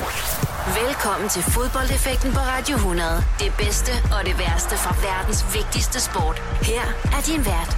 Velkommen til fodboldeffekten på Radio 100. Det bedste og det værste fra verdens vigtigste sport. Her er din vært,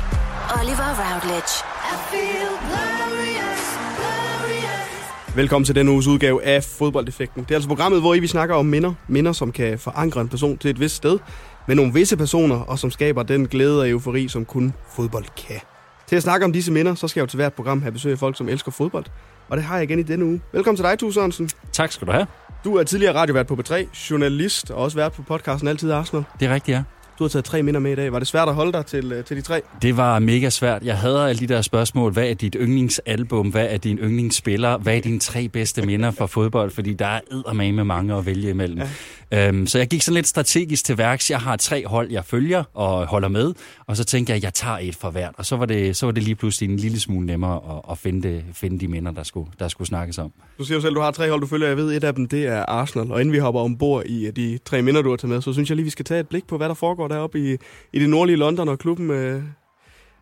Oliver Routledge. I feel glorious, glorious. Velkommen til denne uges udgave af Fodboldeffekten. Det er altså programmet, hvor I vi snakker om minder. Minder, som kan forankre en person til et vist sted. Med nogle visse personer, og som skaber den glæde og eufori, som kun fodbold kan. Til at snakke om disse minder, så skal jeg jo til hvert program have besøg af folk, som elsker fodbold. Og det har jeg igen i denne uge. Velkommen til dig, Tue Sørensen. Tak skal du have. Du er tidligere radiovært på B3, journalist og også vært på podcasten Altid Arsenal. Det er rigtigt, ja. Du har taget tre minder med i dag. Var det svært at holde dig til, øh, til de tre? Det var mega svært. Jeg havde alle de der spørgsmål. Hvad er dit yndlingsalbum? Hvad er din yndlingsspiller? Hvad er dine tre bedste minder fra fodbold? Fordi der er med mange at vælge imellem. Ja. Øhm, så jeg gik sådan lidt strategisk til værks. Jeg har tre hold, jeg følger og holder med, og så tænkte jeg, at jeg tager et for hvert. Og så var det, så var det lige pludselig en lille smule nemmere at, at finde, det, finde de minder, der skulle, der skulle snakkes om. Du siger jo selv, at du har tre hold, du følger. Jeg ved, et af dem det er Arsenal. Og inden vi hopper ombord i de tre minder, du har taget med, så synes jeg lige, vi skal tage et blik på, hvad der foregår deroppe i, i det nordlige London og klubben... Øh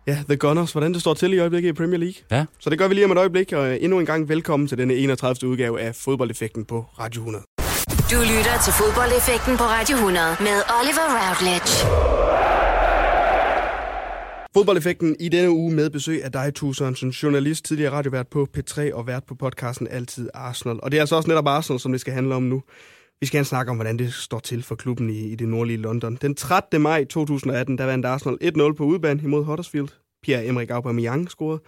Ja, The Gunners, hvordan det står til i øjeblikket i Premier League. Ja. Så det gør vi lige om et øjeblik, og endnu en gang velkommen til denne 31. udgave af Fodboldeffekten på Radio 100. Du lytter til fodboldeffekten på Radio 100 med Oliver Routledge. Fodboldeffekten i denne uge med besøg af dig, Tue Sørensen, journalist, tidligere radiovært på P3 og vært på podcasten Altid Arsenal. Og det er altså også netop Arsenal, som det skal handle om nu. Vi skal snakke om, hvordan det står til for klubben i, i det nordlige London. Den 13. maj 2018, der vandt Arsenal 1-0 på udebane imod Huddersfield. Pierre-Emerick Aubameyang scorede.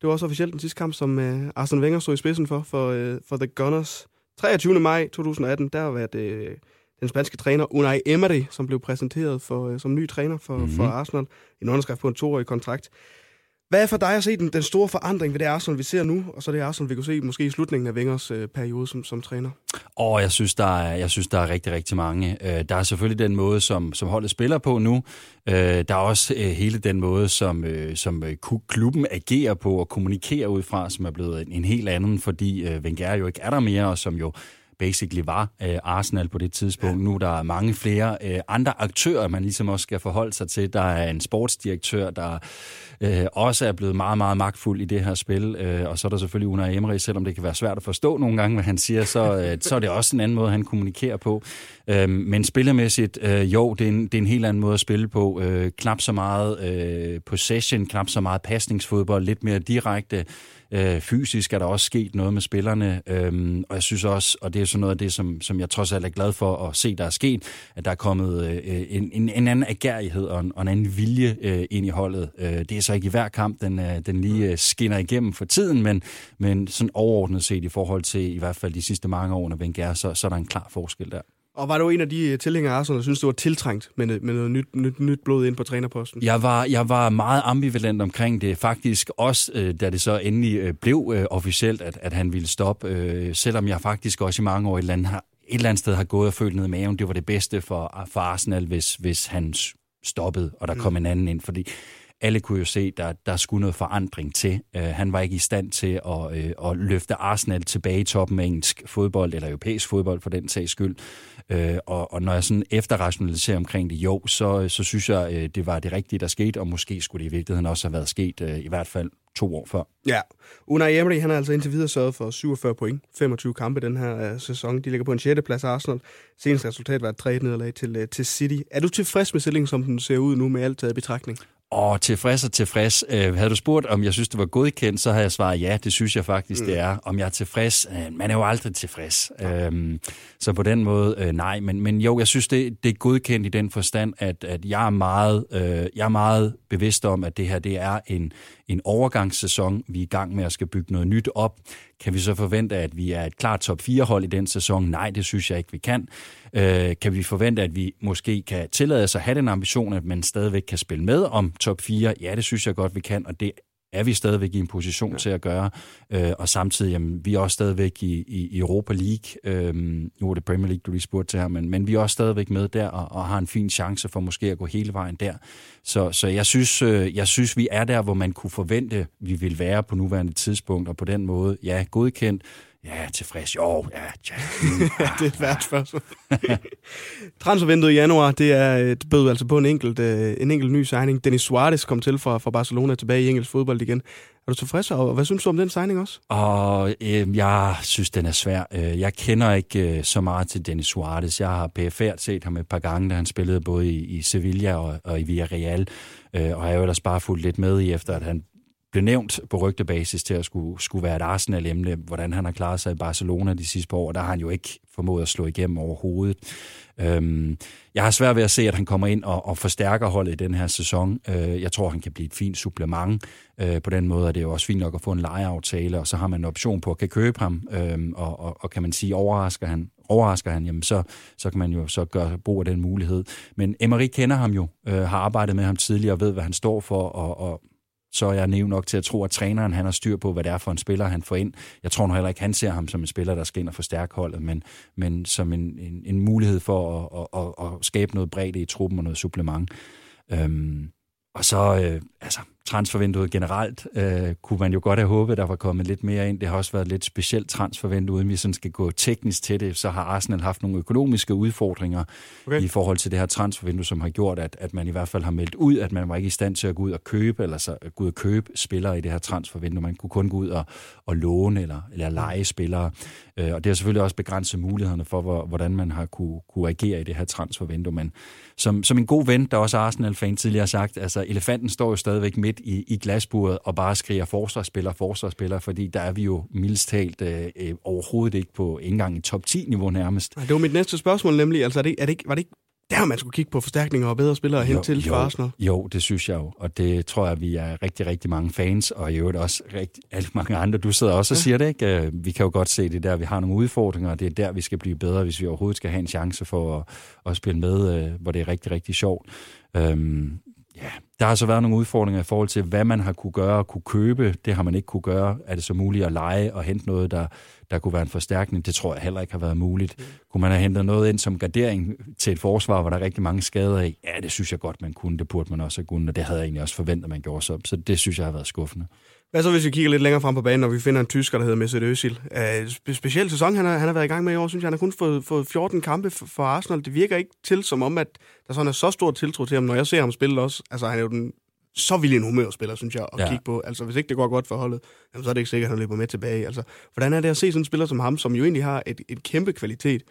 Det var også officielt den sidste kamp, som uh, Arsene Wenger stod i spidsen for, for, uh, for The Gunners. 23. maj 2018, der var det øh, den spanske træner Unai Emery, som blev præsenteret for, øh, som ny træner for, mm-hmm. for Arsenal. En underskrift på en toårig kontrakt. Hvad er for dig at se den, den store forandring ved det Arsenal, vi ser nu, og så det Arsenal, vi kan se måske i slutningen af Wengers øh, periode som, som træner? Og jeg synes, der er, jeg synes, der er rigtig, rigtig mange. Øh, der er selvfølgelig den måde, som, som holdet spiller på nu. Øh, der er også øh, hele den måde, som, øh, som øh, klubben agerer på og kommunikerer ud fra, som er blevet en, en helt anden, fordi øh, Wenger jo ikke er der mere, og som jo basically var øh, Arsenal på det tidspunkt. Ja. Nu der er mange flere øh, andre aktører, man ligesom også skal forholde sig til. Der er en sportsdirektør, der øh, også er blevet meget, meget magtfuld i det her spil. Øh, og så er der selvfølgelig Unai Emery, selvom det kan være svært at forstå nogle gange, hvad han siger, så, øh, så er det også en anden måde, han kommunikerer på. Øh, men spillermæssigt, øh, jo, det er, en, det er en helt anden måde at spille på. Øh, knap så meget øh, possession, knap så meget pasningsfodbold, lidt mere direkte. Øh, fysisk er der også sket noget med spillerne, øhm, og jeg synes også, og det er sådan noget af det, som, som jeg trods alt er glad for at se, der er sket, at der er kommet øh, en, en, en anden agerighed og en, og en anden vilje øh, ind i holdet. Øh, det er så ikke i hver kamp, den, øh, den lige øh, skinner igennem for tiden, men, men sådan overordnet set i forhold til i hvert fald de sidste mange år under Wenger, så, så er der en klar forskel der. Og var du en af de øh, tilhængere af Arsenal, der synes, det var tiltrængt med, med noget nyt, nyt, nyt blod ind på trænerposten? Jeg var, jeg var meget ambivalent omkring det. Faktisk også, øh, da det så endelig øh, blev øh, officielt, at, at han ville stoppe. Øh, selvom jeg faktisk også i mange år et eller andet, har, et eller andet sted har gået og følt ned i maven, det var det bedste for, for Arsenal, hvis, hvis han stoppede, og der mm. kom en anden ind. Fordi alle kunne jo se, at der, der skulle noget forandring til. Øh, han var ikke i stand til at, øh, at løfte Arsenal tilbage i toppen af engelsk fodbold, eller europæisk fodbold for den sags skyld. Øh, og, og når jeg sådan efterrationaliserer omkring det, jo, så, så synes jeg, øh, det var det rigtige, der skete, og måske skulle det i virkeligheden også have været sket, øh, i hvert fald to år før. Ja, Unai Emery, han har altså indtil videre sørget for 47 point, 25 kampe den her øh, sæson. De ligger på en 6. plads Arsenal. Seneste resultat var et 3 nederlag til, øh, til City. Er du tilfreds med stillingen, som den ser ud nu med alt taget i betragtning? Og tilfreds og tilfreds. Øh, havde du spurgt, om jeg synes, det var godkendt, så havde jeg svaret ja, det synes jeg faktisk, mm. det er. Om jeg er tilfreds? Øh, man er jo aldrig tilfreds. Ja. Øhm, så på den måde, øh, nej. Men, men jo, jeg synes, det, det er godkendt i den forstand, at, at jeg, er meget, øh, jeg er meget bevidst om, at det her det er en, en overgangssæson. Vi er i gang med at skal bygge noget nyt op. Kan vi så forvente, at vi er et klart top 4-hold i den sæson? Nej, det synes jeg ikke, vi kan. Øh, kan vi forvente, at vi måske kan tillade os at have den ambition, at man stadigvæk kan spille med om top 4? Ja, det synes jeg godt, vi kan, og det er vi stadigvæk i en position ja. til at gøre. Øh, og samtidig, jamen, vi er også stadigvæk i, i Europa League. Øh, nu er det Premier League, du lige spurgte til her, men, men vi er også stadigvæk med der og, og har en fin chance for måske at gå hele vejen der. Så, så jeg, synes, øh, jeg synes, vi er der, hvor man kunne forvente, vi vil være på nuværende tidspunkt, og på den måde, ja, godkendt. Ja, tilfreds. Jo, ja, ja. ja det er et værd spørgsmål. Transfervinduet i januar, det er et bød altså på en enkelt, øh, en enkelt ny signing. Dennis Suarez kom til fra, fra Barcelona tilbage i engelsk fodbold igen. Er du tilfreds, og hvad synes du om den signing også? Og øh, jeg synes, den er svær. Øh, jeg kender ikke øh, så meget til Dennis Suarez. Jeg har PFR set ham et par gange, da han spillede både i, i Sevilla og, og i Villarreal. Øh, og har jo ellers bare fulgt lidt med i, efter at han blev nævnt på rygtebasis til at skulle, skulle være et Arsenal-emne, hvordan han har klaret sig i Barcelona de sidste par år. Der har han jo ikke formået at slå igennem overhovedet. Øhm, jeg har svært ved at se, at han kommer ind og, og forstærker holdet i den her sæson. Øh, jeg tror, han kan blive et fint supplement. Øh, på den måde er det jo også fint nok at få en lejeaftale, og så har man en option på at kan købe ham, øh, og, og, og kan man sige, overrasker han, overrasker han, jamen så, så kan man jo så gøre brug af den mulighed. Men Emery kender ham jo, øh, har arbejdet med ham tidligere og ved, hvad han står for, og, og så er jeg næv nok til at tro, at træneren han har styr på, hvad det er for en spiller, han får ind. Jeg tror nu heller ikke, han ser ham som en spiller, der skal ind og forstærke holdet, men, men som en, en, en mulighed for at, at, at, at skabe noget bredde i truppen og noget supplement. Øhm, og så, øh, altså, transfervinduet generelt øh, kunne man jo godt have håbet, der var kommet lidt mere ind. Det har også været lidt specielt transfervindue, uden vi sådan skal gå teknisk til det. Så har Arsenal haft nogle økonomiske udfordringer okay. i forhold til det her transfervindue, som har gjort, at, at man i hvert fald har meldt ud, at man var ikke i stand til at gå ud og købe, eller så, gå ud og købe spillere i det her transfervindue. Man kunne kun gå ud og, og låne eller, eller lege spillere. Øh, og det har selvfølgelig også begrænset mulighederne for, hvor, hvordan man har kunne, kunne agere i det her transfervindue. Men som, som en god ven, der også Arsenal-fan tidligere har sagt, altså elefanten står jo stadigvæk midt i, i glasburet og bare skriger forsvarsspiller, forsvarsspiller, fordi der er vi jo mildest talt øh, øh overhovedet ikke på ikke engang i top 10-niveau nærmest. Det var mit næste spørgsmål nemlig, altså er det, er det ikke, var det ikke der man skulle kigge på forstærkninger og bedre spillere hen til for Arsenal. Jo, det synes jeg jo, og det tror jeg, vi er rigtig, rigtig mange fans, og i øvrigt også rigtig, alle mange andre. Du sidder også og siger det, ikke? Øh, vi kan jo godt se det der, vi har nogle udfordringer, og det er der, vi skal blive bedre, hvis vi overhovedet skal have en chance for at, at spille med, øh, hvor det er rigtig, rigtig sjovt. Øhm, ja, der har så været nogle udfordringer i forhold til, hvad man har kunne gøre og kunne købe. Det har man ikke kunne gøre. Er det så muligt at lege og hente noget, der, der kunne være en forstærkning? Det tror jeg heller ikke har været muligt. Mm. Kunne man have hentet noget ind som gardering til et forsvar, hvor der er rigtig mange skader i? Ja, det synes jeg godt, man kunne. Det burde man også have kunnet, og det havde jeg egentlig også forventet, man gjorde så. Så det synes jeg har været skuffende. Hvad så, hvis vi kigger lidt længere frem på banen, og vi finder en tysker, der hedder Mesut Özil? Uh, speciel sæson, han har, han har været i gang med i år, synes jeg. Han har kun fået, fået 14 kampe for, for Arsenal. Det virker ikke til, som om, at der sådan er så stor tiltro til ham, når jeg ser ham spille også. Altså, han er jo den så vild en humørspiller, synes jeg, at ja. kigge på. Altså, hvis ikke det går godt for holdet, jamen, så er det ikke sikkert, at han løber med tilbage. Altså, hvordan er det at se sådan en spiller som ham, som jo egentlig har et, et kæmpe kvalitet,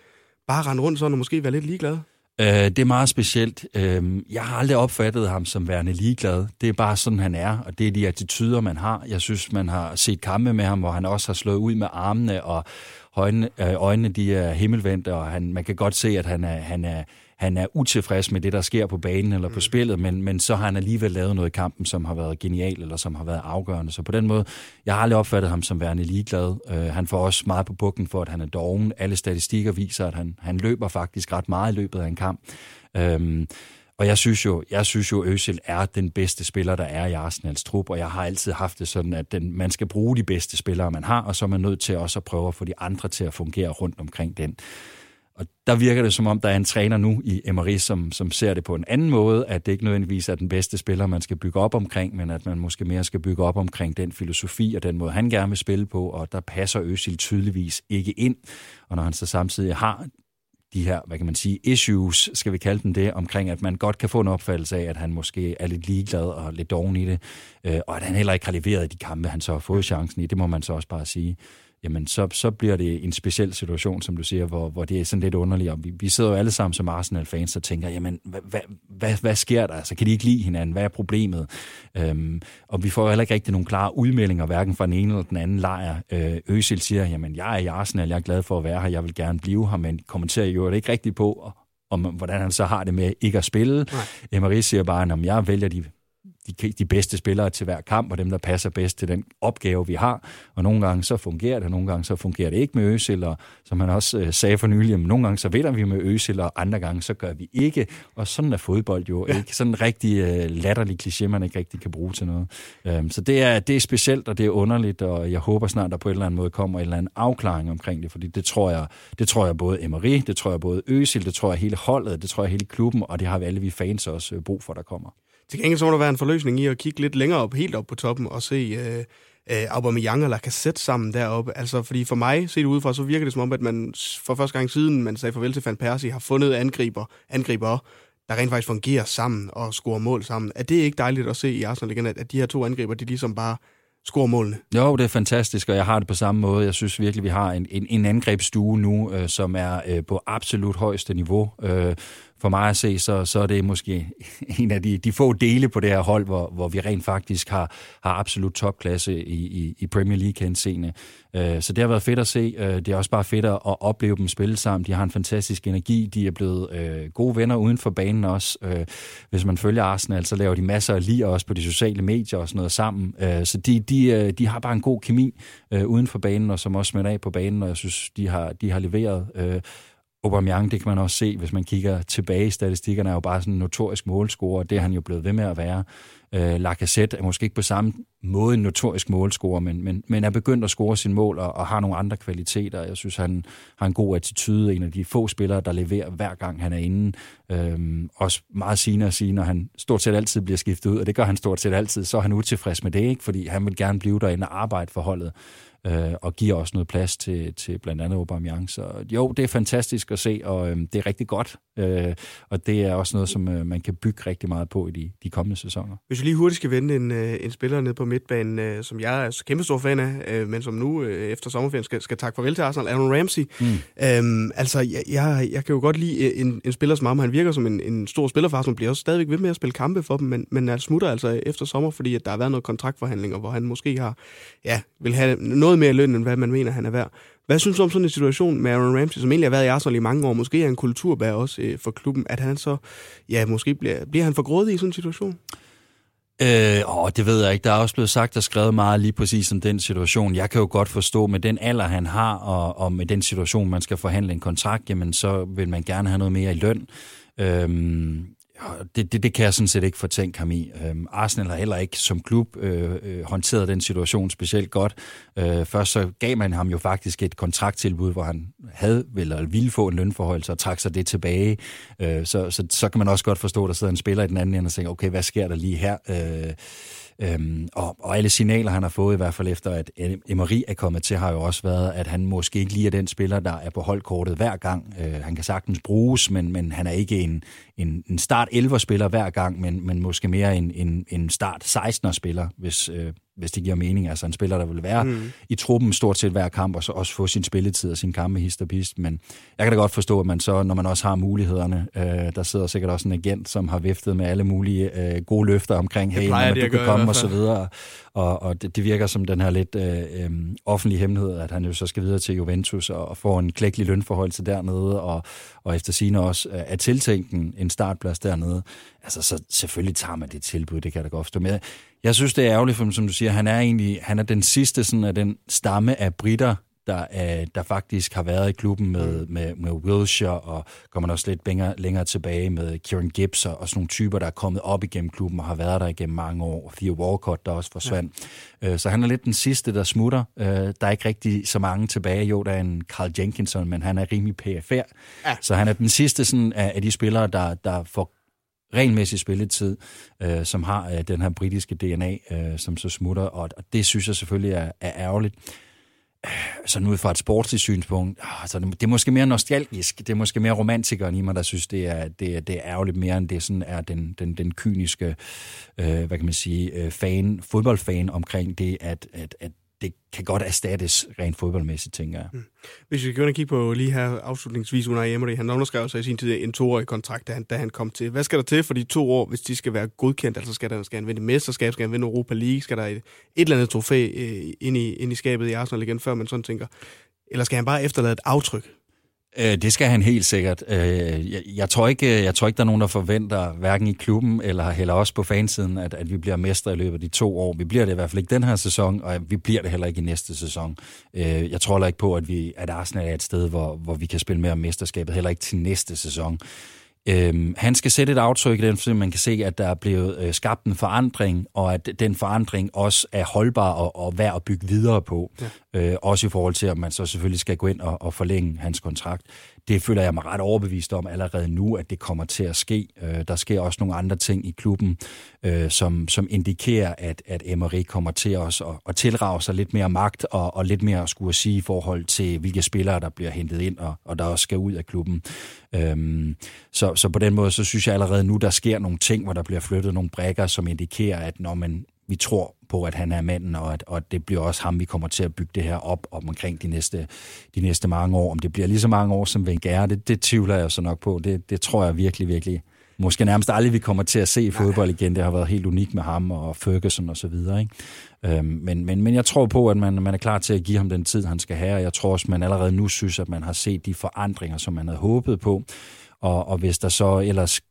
bare rende rundt sådan og måske være lidt ligeglad? Øh, det er meget specielt. Øh, jeg har aldrig opfattet ham som værende ligeglad. Det er bare sådan, han er, og det er de attityder, man har. Jeg synes, man har set kampe med ham, hvor han også har slået ud med armene, og øjnene, øh, øjnene de er himmelvendte, og han, man kan godt se, at han er, han er han er utilfreds med det, der sker på banen eller på mm. spillet, men, men så har han alligevel lavet noget i kampen, som har været genial eller som har været afgørende. Så på den måde, jeg har aldrig opfattet ham som værende ligeglad. Uh, han får også meget på bukken for, at han er doven. Alle statistikker viser, at han, han løber faktisk ret meget i løbet af en kamp. Um, og jeg synes jo, jeg synes jo, Øsil er den bedste spiller, der er i Arsenals trup, og jeg har altid haft det sådan, at den, man skal bruge de bedste spillere, man har, og så er man nødt til også at prøve at få de andre til at fungere rundt omkring den. Og der virker det som om, der er en træner nu i Emery, som, som ser det på en anden måde, at det ikke nødvendigvis er den bedste spiller, man skal bygge op omkring, men at man måske mere skal bygge op omkring den filosofi og den måde, han gerne vil spille på, og der passer Øsil tydeligvis ikke ind. Og når han så samtidig har de her, hvad kan man sige, issues, skal vi kalde dem det, omkring, at man godt kan få en opfattelse af, at han måske er lidt ligeglad og lidt doven i det, øh, og at han heller ikke har leveret i de kampe, han så har fået chancen i, det må man så også bare sige jamen så, så bliver det en speciel situation, som du siger, hvor, hvor det er sådan lidt underligt. Og vi, vi sidder jo alle sammen som Arsenal-fans og tænker, jamen hvad, hvad, hvad, hvad sker der? Altså, kan de ikke lide hinanden? Hvad er problemet? Øhm, og vi får heller ikke rigtig nogle klare udmeldinger, hverken fra den ene eller den anden lejr. Øh, Øsil siger, jamen jeg er i Arsenal, jeg er glad for at være her, jeg vil gerne blive her, men kommenterer jo det ikke rigtigt på, om hvordan han så har det med ikke at spille. Emery siger bare, at jeg vælger de de, de bedste spillere til hver kamp, og dem, der passer bedst til den opgave, vi har. Og nogle gange så fungerer det, og nogle gange så fungerer det ikke med Øsil, og som han også øh, sagde for nylig, nogle gange så vinder vi med Øsil, og andre gange så gør vi ikke. Og sådan er fodbold jo ja. ikke. Sådan en rigtig øh, latterlig kliché, man ikke rigtig kan bruge til noget. Øhm, så det er, det er specielt, og det er underligt, og jeg håber snart, der på en eller anden måde kommer en eller anden afklaring omkring det, fordi det tror jeg, det tror jeg både Emery, det tror jeg både Øsil, det tror jeg hele holdet, det tror jeg hele klubben, og det har vi alle vi fans også øh, brug for, der kommer. Til gengæld så må der være en forløsning i at kigge lidt længere op, helt op på toppen, og se øh, øh, Aubameyang eller Cassette sammen deroppe. Altså, fordi for mig, set udefra, så virker det som om, at man for første gang siden, man sagde farvel til Van Persie, har fundet angriber, angriber, der rent faktisk fungerer sammen og scorer mål sammen. Er det ikke dejligt at se i Arsenal igen, at de her to angriber, de ligesom bare score målene. Jo, det er fantastisk, og jeg har det på samme måde. Jeg synes virkelig, vi har en, en, en angrebsstue nu, øh, som er øh, på absolut højeste niveau. Øh, for mig at se, så, så er det måske en af de, de få dele på det her hold, hvor, hvor vi rent faktisk har, har absolut topklasse i, i, i Premier League henseende. Øh, så det har været fedt at se. Øh, det er også bare fedt at opleve dem spille sammen. De har en fantastisk energi. De er blevet øh, gode venner uden for banen også. Øh, hvis man følger Arsenal, så laver de masser af lige også på de sociale medier og sådan noget sammen. Øh, så de, de, øh, de har bare en god kemi uden for banen, og som også smitter af på banen, og jeg synes, de har, de har leveret Aubameyang, det kan man også se, hvis man kigger tilbage i statistikkerne, er jo bare sådan en notorisk målscorer. Det er han jo blevet ved med at være. Øh, Lacazette er måske ikke på samme måde en notorisk målscorer, men, men, men er begyndt at score sin mål og, og har nogle andre kvaliteter. Jeg synes, han har en god attitude. En af de få spillere, der leverer hver gang han er inde. Øh, også meget sigende at sige, når han stort set altid bliver skiftet ud, og det gør han stort set altid, så er han utilfreds med det, ikke? fordi han vil gerne blive derinde og arbejde for holdet øh, og giver også noget plads til, til blandt andet Aubameyang. Så jo, det er fantastisk at se, og øh, det er rigtig godt, øh, og det er også noget, som øh, man kan bygge rigtig meget på i de, de kommende sæsoner. Hvis vi lige hurtigt skal vende en, øh, en spiller ned på midtbanen, øh, som jeg er kæmpe stor fan af, øh, men som nu øh, efter sommerferien skal, skal takke farvel til Arsenal, Aaron Ramsey. Mm. Øhm, altså, jeg, jeg, jeg kan jo godt lide øh, en, en spiller som ham. Han virker som en, en stor spiller for Arsenal, bliver også stadigvæk ved med at spille kampe for dem, men, men han smutter altså efter sommer, fordi at der har været noget kontraktforhandlinger, hvor han måske har, ja, vil have noget noget mere løn, end hvad man mener, han er værd. Hvad synes du om sådan en situation med Aaron Ramsey, som egentlig har været i Arsenal i mange år, måske er en kulturbær også øh, for klubben, at han så, ja, måske bliver, bliver han for grådig i sådan en situation? Øh, åh, det ved jeg ikke. Der er også blevet sagt og skrevet meget lige præcis om den situation. Jeg kan jo godt forstå, med den alder, han har, og, og med den situation, man skal forhandle en kontrakt, jamen så vil man gerne have noget mere i løn. Øhm, det, det, det kan jeg sådan set ikke fortænke ham i. Øhm, Arsenal har heller ikke som klub øh, øh, håndteret den situation specielt godt. Øh, først så gav man ham jo faktisk et kontrakttilbud, hvor han havde eller ville få en lønforhold, og trak sig det tilbage. Øh, så, så, så kan man også godt forstå, at der sidder en spiller i den anden ende og tænker, okay, hvad sker der lige her? Øh, Øhm, og, og alle signaler, han har fået, i hvert fald efter, at Emery er kommet til, har jo også været, at han måske ikke lige er den spiller, der er på holdkortet hver gang. Øh, han kan sagtens bruges, men, men han er ikke en, en, en start 11-spiller hver gang, men, men måske mere en, en, en start 16-spiller, hvis, øh, hvis det giver mening. Altså en spiller, der vil være mm. i truppen stort set hver kamp, og så også få sin spilletid og sin kampe hist og pist. Men jeg kan da godt forstå, at man så, når man også har mulighederne, øh, der sidder sikkert også en agent, som har viftet med alle mulige øh, gode løfter omkring, hey, når du kan komme og så videre. Og, og det, det virker som den her lidt øh, øh, offentlige hemmelighed, at han jo så skal videre til Juventus og, og få en klækkelig lønforhold til dernede, og, og efter sine også øh, er tiltænkt en, en startplads dernede. Altså, så selvfølgelig tager man det tilbud, det kan jeg da godt forstå. Men jeg synes, det er ærgerligt, for som du siger, han er egentlig han er den sidste sådan, af den stamme af britter, der, er, der faktisk har været i klubben med, mm. med, med Wilshire, og kommer også lidt længere, længere tilbage med Kieran Gibbs og, og sådan nogle typer, der er kommet op igennem klubben og har været der igennem mange år. Theo Walcott, der også forsvandt. Ja. Øh, så han er lidt den sidste, der smutter. Øh, der er ikke rigtig så mange tilbage. Jo, der er en Carl Jenkinson, men han er rimelig PFR. Ja. Så han er den sidste sådan, af, af de spillere, der, der får regelmæssig spilletid, øh, som har øh, den her britiske DNA, øh, som så smutter, og, og det synes jeg selvfølgelig er, er ærgerligt. Sådan ud fra et sportsligt synspunkt, altså det er måske mere nostalgisk, det er måske mere romantikeren i mig, der synes, det er, det er, det er ærgerligt mere, end det sådan er den, den, den kyniske, øh, hvad kan man sige, øh, fan, fodboldfan omkring det, at, at, at det kan godt erstattes rent fodboldmæssigt, tænker jeg. Mm. Hvis vi kan og kigge på lige her afslutningsvis, Unai Emery, han underskrev sig i sin tid en toårig kontrakt, da han, da han kom til. Hvad skal der til for de to år, hvis de skal være godkendt? Altså skal, der, skal han vinde mesterskab, skal han vinde Europa League, skal der et, et eller andet trofæ øh, ind, i, ind i skabet i Arsenal igen, før man sådan tænker, eller skal han bare efterlade et aftryk? Øh, det skal han helt sikkert. Øh, jeg, jeg, tror ikke, øh, jeg tror ikke, der er nogen, der forventer, hverken i klubben eller heller også på fansiden, at, at vi bliver mestre i løbet af de to år. Vi bliver det i hvert fald ikke den her sæson, og vi bliver det heller ikke i næste sæson. Øh, jeg tror heller ikke på, at, vi, at Arsenal er et sted, hvor, hvor vi kan spille mere om mesterskabet, heller ikke til næste sæson. Øhm, han skal sætte et aftryk i den, så man kan se, at der er blevet øh, skabt en forandring, og at den forandring også er holdbar og, og værd at bygge videre på. øh, også i forhold til, at man så selvfølgelig skal gå ind og, og forlænge hans kontrakt. Det føler jeg mig ret overbevist om allerede nu, at det kommer til at ske. Øh, der sker også nogle andre ting i klubben, øh, som, som indikerer, at, at Emery kommer til os at, at tilrage sig lidt mere magt og, og lidt mere at skulle sige i forhold til, hvilke spillere, der bliver hentet ind og, og der også skal ud af klubben. Øhm, så, så på den måde, så synes jeg allerede nu, der sker nogle ting, hvor der bliver flyttet nogle brækker, som indikerer, at når man vi tror på, at han er manden, og at, og det bliver også ham, vi kommer til at bygge det her op om omkring de næste, de næste mange år. Om det bliver lige så mange år som Wenger, det, det tvivler jeg så nok på. Det, det tror jeg virkelig, virkelig, måske nærmest aldrig, vi kommer til at se fodbold igen. Det har været helt unikt med ham og Ferguson og så videre. Ikke? Øhm, men, men, men jeg tror på, at man, man er klar til at give ham den tid, han skal have, og jeg tror også, man allerede nu synes, at man har set de forandringer, som man havde håbet på. Og, og hvis der så ellers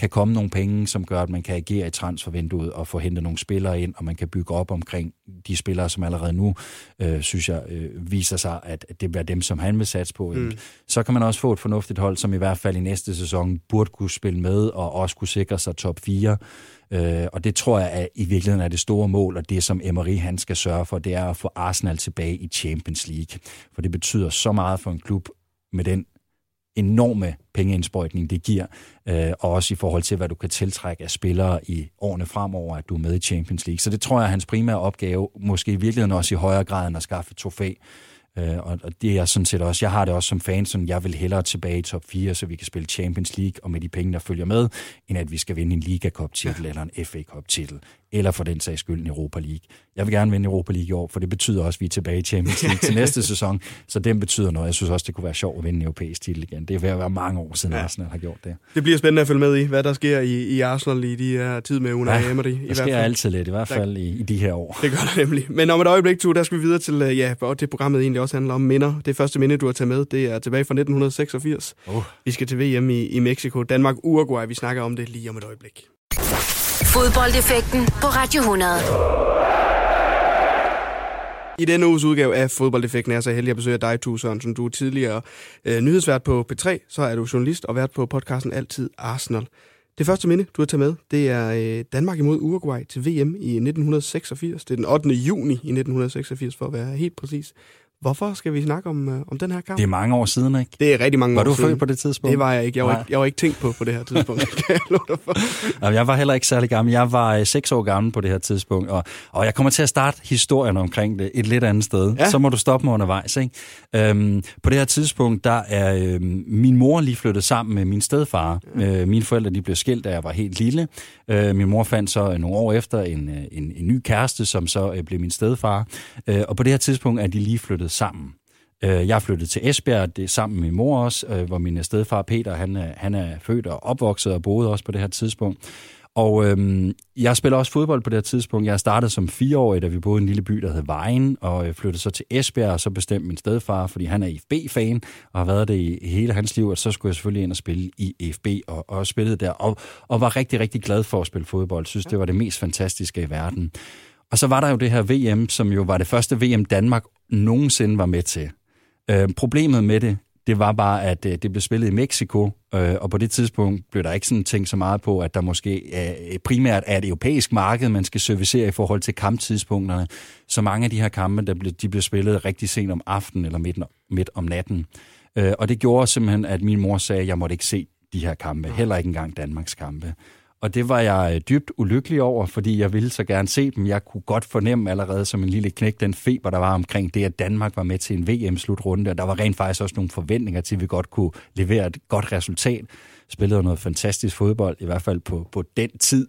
kan komme nogle penge, som gør, at man kan agere i transfervinduet og få hentet nogle spillere ind, og man kan bygge op omkring de spillere, som allerede nu, øh, synes jeg, øh, viser sig, at det bliver dem, som han vil satse på. Mm. Så kan man også få et fornuftigt hold, som i hvert fald i næste sæson burde kunne spille med, og også kunne sikre sig top 4. Øh, og det tror jeg at i virkeligheden er det store mål, og det som Emery han skal sørge for, det er at få Arsenal tilbage i Champions League. For det betyder så meget for en klub med den enorme pengeindsprøjtning, det giver, øh, og også i forhold til, hvad du kan tiltrække af spillere i årene fremover, at du er med i Champions League. Så det tror jeg er hans primære opgave, måske i virkeligheden også i højere grad end at skaffe trofæ. Øh, og, og det er sådan set også, jeg har det også som fan, sådan jeg vil hellere tilbage i top 4, så vi kan spille Champions League, og med de penge, der følger med, end at vi skal vinde en Liga Cup titel ja. eller en FA Cup titel eller for den sags skyld en Europa League. Jeg vil gerne vinde Europa League i år, for det betyder også, at vi er tilbage i Champions League til næste sæson, så den betyder noget. Jeg synes også, det kunne være sjovt at vinde en europæisk titel igen. Det er ved at være mange år siden, ja. Arsenal har gjort det. Det bliver spændende at følge med i, hvad der sker i, i Arsenal i de her tid med Unai ja, Emery. I der sker hvert fald. altid lidt, i hvert fald i, i de her år. Det gør det nemlig. Men om et øjeblik, to, der skal vi videre til, øh, ja, hvor det programmet egentlig også handler om minder. Det første minde, du har taget med, det er tilbage fra 1986. Oh. Vi skal til VM i, i Mexico. Danmark-Uruguay, vi snakker om det lige om et øjeblik. Fodboldeffekten på Radio 100. I denne uges udgave af Fodboldeffekten er jeg så heldig at besøge dig, Tue Sørensen. Du er tidligere øh, nyhedsvært på P3, så er du journalist og vært på podcasten Altid Arsenal. Det første minde, du har taget med, det er øh, Danmark imod Uruguay til VM i 1986. Det er den 8. juni i 1986, for at være helt præcis. Hvorfor skal vi snakke om, øh, om den her kamp? Det er mange år siden, ikke? Det er rigtig mange var år siden. Var du født på det tidspunkt? Det var jeg ikke. Jeg var, ikke, jeg var ikke tænkt på på det her tidspunkt, kan jeg love dig for. Jamen, jeg var heller ikke særlig gammel. Jeg var øh, seks år gammel på det her tidspunkt, og, og jeg kommer til at starte historien omkring det et lidt andet sted. Ja. Så må du stoppe mig undervejs. Ikke? Øhm, på det her tidspunkt, der er øh, min mor lige flyttet sammen med min stedfar. Ja. Øh, mine forældre de blev skilt, da jeg var helt lille. Øh, min mor fandt så nogle år efter en, øh, en, en ny kæreste, som så øh, blev min stedfar. Øh, og på det her tidspunkt er de lige flyttet sammen. Øh, jeg er flyttet til Esbjerg, det er sammen med min mor også, øh, hvor min stedfar Peter, han er, han er født og opvokset og boede også på det her tidspunkt. Og øhm, jeg spiller også fodbold på det her tidspunkt. Jeg startede som fireårig, da vi boede i en lille by, der hed Vejen, og jeg flyttede så til Esbjerg, og så bestemte min stedfar, fordi han er IFB-fan, og har været det i hele hans liv, og så skulle jeg selvfølgelig ind og spille i IFB, og, og spillede der, og, og var rigtig, rigtig glad for at spille fodbold. Synes, det var det mest fantastiske i verden. Og så var der jo det her VM, som jo var det første VM, Danmark nogensinde var med til. Øh, problemet med det, det var bare, at øh, det blev spillet i Mexico, øh, og på det tidspunkt blev der ikke sådan tænkt så meget på, at der måske er, primært er et europæisk marked, man skal servicere i forhold til kamptidspunkterne. Så mange af de her kampe, der blev, de blev spillet rigtig sent om aftenen eller midt, midt om natten. Øh, og det gjorde simpelthen, at min mor sagde, at jeg måtte ikke se de her kampe, heller ikke engang Danmarks kampe. Og det var jeg øh, dybt ulykkelig over, fordi jeg ville så gerne se dem. Jeg kunne godt fornemme allerede som en lille knæk den feber, der var omkring det, at Danmark var med til en VM-slutrunde. Og der var rent faktisk også nogle forventninger til, at vi godt kunne levere et godt resultat. Spillede noget fantastisk fodbold, i hvert fald på, på den tid.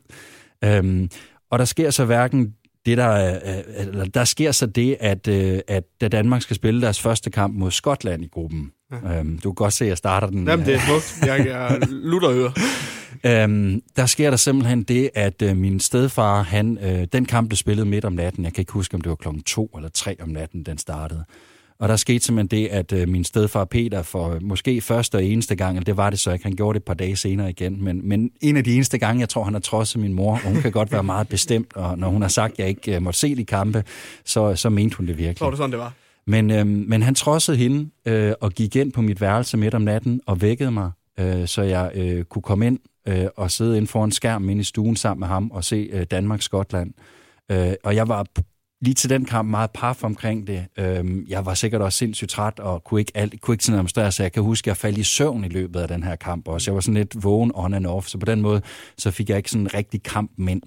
Øhm, og der sker så hverken det der, eller der sker så det, at, øh, at da Danmark skal spille deres første kamp mod Skotland i gruppen, ja. øhm, du kan godt se, at jeg starter den. Jamen, det er smukt. Jeg, jeg lutter øre. Øhm, der sker der simpelthen det, at øh, min stedfar, han, øh, den kamp blev spillet midt om natten. Jeg kan ikke huske, om det var klokken to eller tre om natten, den startede. Og der skete simpelthen det, at øh, min stedfar Peter for måske første og eneste gang, eller det var det så ikke, han gjorde det et par dage senere igen, men, men en af de eneste gange, jeg tror, han har trodset min mor, og hun kan godt være meget bestemt, og når hun har sagt, at jeg ikke øh, måtte se de kampe, så, så mente hun det virkelig. Var det sådan, det var? Men, øh, men han trodsede hende øh, og gik ind på mit værelse midt om natten og vækkede mig, øh, så jeg øh, kunne komme ind øh, og sidde inde foran skærmen inde i stuen sammen med ham og se øh, Danmark-Skotland. Øh, og jeg var lige til den kamp meget paf omkring det. Øhm, jeg var sikkert også sindssygt træt og kunne ikke, alt, kunne ikke sådan administrere, så jeg kan huske, at jeg faldt i søvn i løbet af den her kamp også. Jeg var sådan lidt vågen on and off, så på den måde så fik jeg ikke sådan en rigtig kamp ind.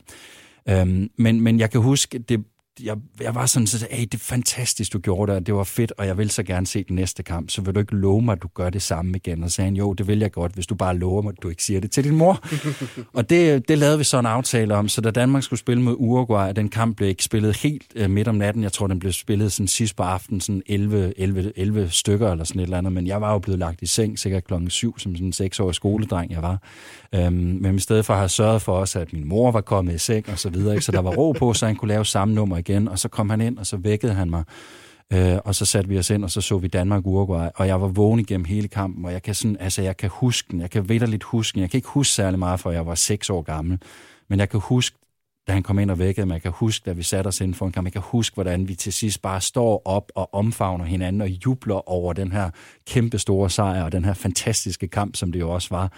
Øhm, men, men jeg kan huske, det, jeg, jeg var sådan, så hey, det er fantastisk, du gjorde det, og det var fedt, og jeg vil så gerne se den næste kamp, så vil du ikke love mig, at du gør det samme igen? Og så sagde han, jo, det vil jeg godt, hvis du bare lover mig, at du ikke siger det til din mor. og det, det lavede vi så en aftale om, så da Danmark skulle spille mod Uruguay, den kamp blev ikke spillet helt uh, midt om natten, jeg tror, den blev spillet sådan sidst på aftenen, sådan 11, 11, 11 stykker eller sådan et eller andet, men jeg var jo blevet lagt i seng sikkert klokken 7, som sådan en seksårig skoledreng, jeg var. Um, men i stedet for have sørget for os, at min mor var kommet i seng og så videre, ikke? så der var ro på, så han kunne lave samme nummer igen, og så kom han ind, og så vækkede han mig. Øh, og så satte vi os ind, og så så vi Danmark-Uruguay, og jeg var vågen igennem hele kampen, og jeg kan, sådan, altså, jeg kan huske den, jeg kan vidderligt huske den, jeg kan ikke huske særlig meget, for jeg var seks år gammel, men jeg kan huske, da han kom ind og vækkede Man kan huske, da vi satte os inden for en kamp, Man kan huske, hvordan vi til sidst bare står op og omfavner hinanden og jubler over den her kæmpe store sejr, og den her fantastiske kamp, som det jo også var.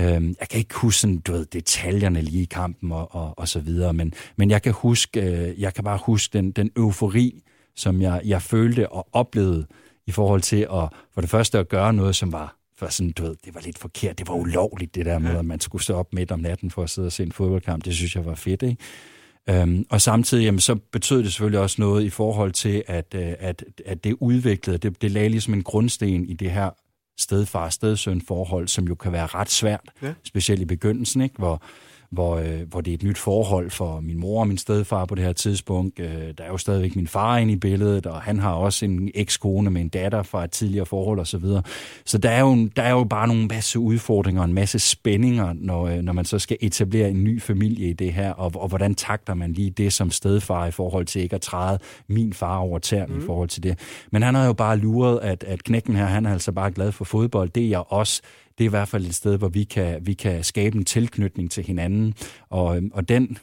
Øhm, jeg kan ikke huske sådan, du ved, detaljerne lige i kampen og, og, og så videre, men, men jeg kan huske, øh, jeg kan bare huske den, den eufori, som jeg, jeg følte og oplevede i forhold til at, for det første at gøre noget, som var for sådan, du ved, det var lidt forkert, det var ulovligt det der med, at man skulle stå op midt om natten for at sidde og se en fodboldkamp, det synes jeg var fedt, ikke? Øhm, og samtidig jamen, så betød det selvfølgelig også noget i forhold til, at, øh, at, at det udviklede, det, det lagde ligesom en grundsten i det her stedfar-stedsøn forhold, som jo kan være ret svært, ja. specielt i begyndelsen, ikke? hvor hvor, øh, hvor det er et nyt forhold for min mor og min stedfar på det her tidspunkt. Øh, der er jo stadigvæk min far inde i billedet, og han har også en ekskone med en datter fra et tidligere forhold osv. Så, videre. så der er, jo, der er jo bare nogle masse udfordringer og en masse spændinger, når, øh, når man så skal etablere en ny familie i det her, og, og hvordan takter man lige det som stedfar i forhold til ikke at træde min far over tæren mm. i forhold til det. Men han har jo bare luret, at, at knækken her, han er altså bare glad for fodbold. Det er jeg også det er i hvert fald et sted, hvor vi kan, vi kan skabe en tilknytning til hinanden, og, øhm, og den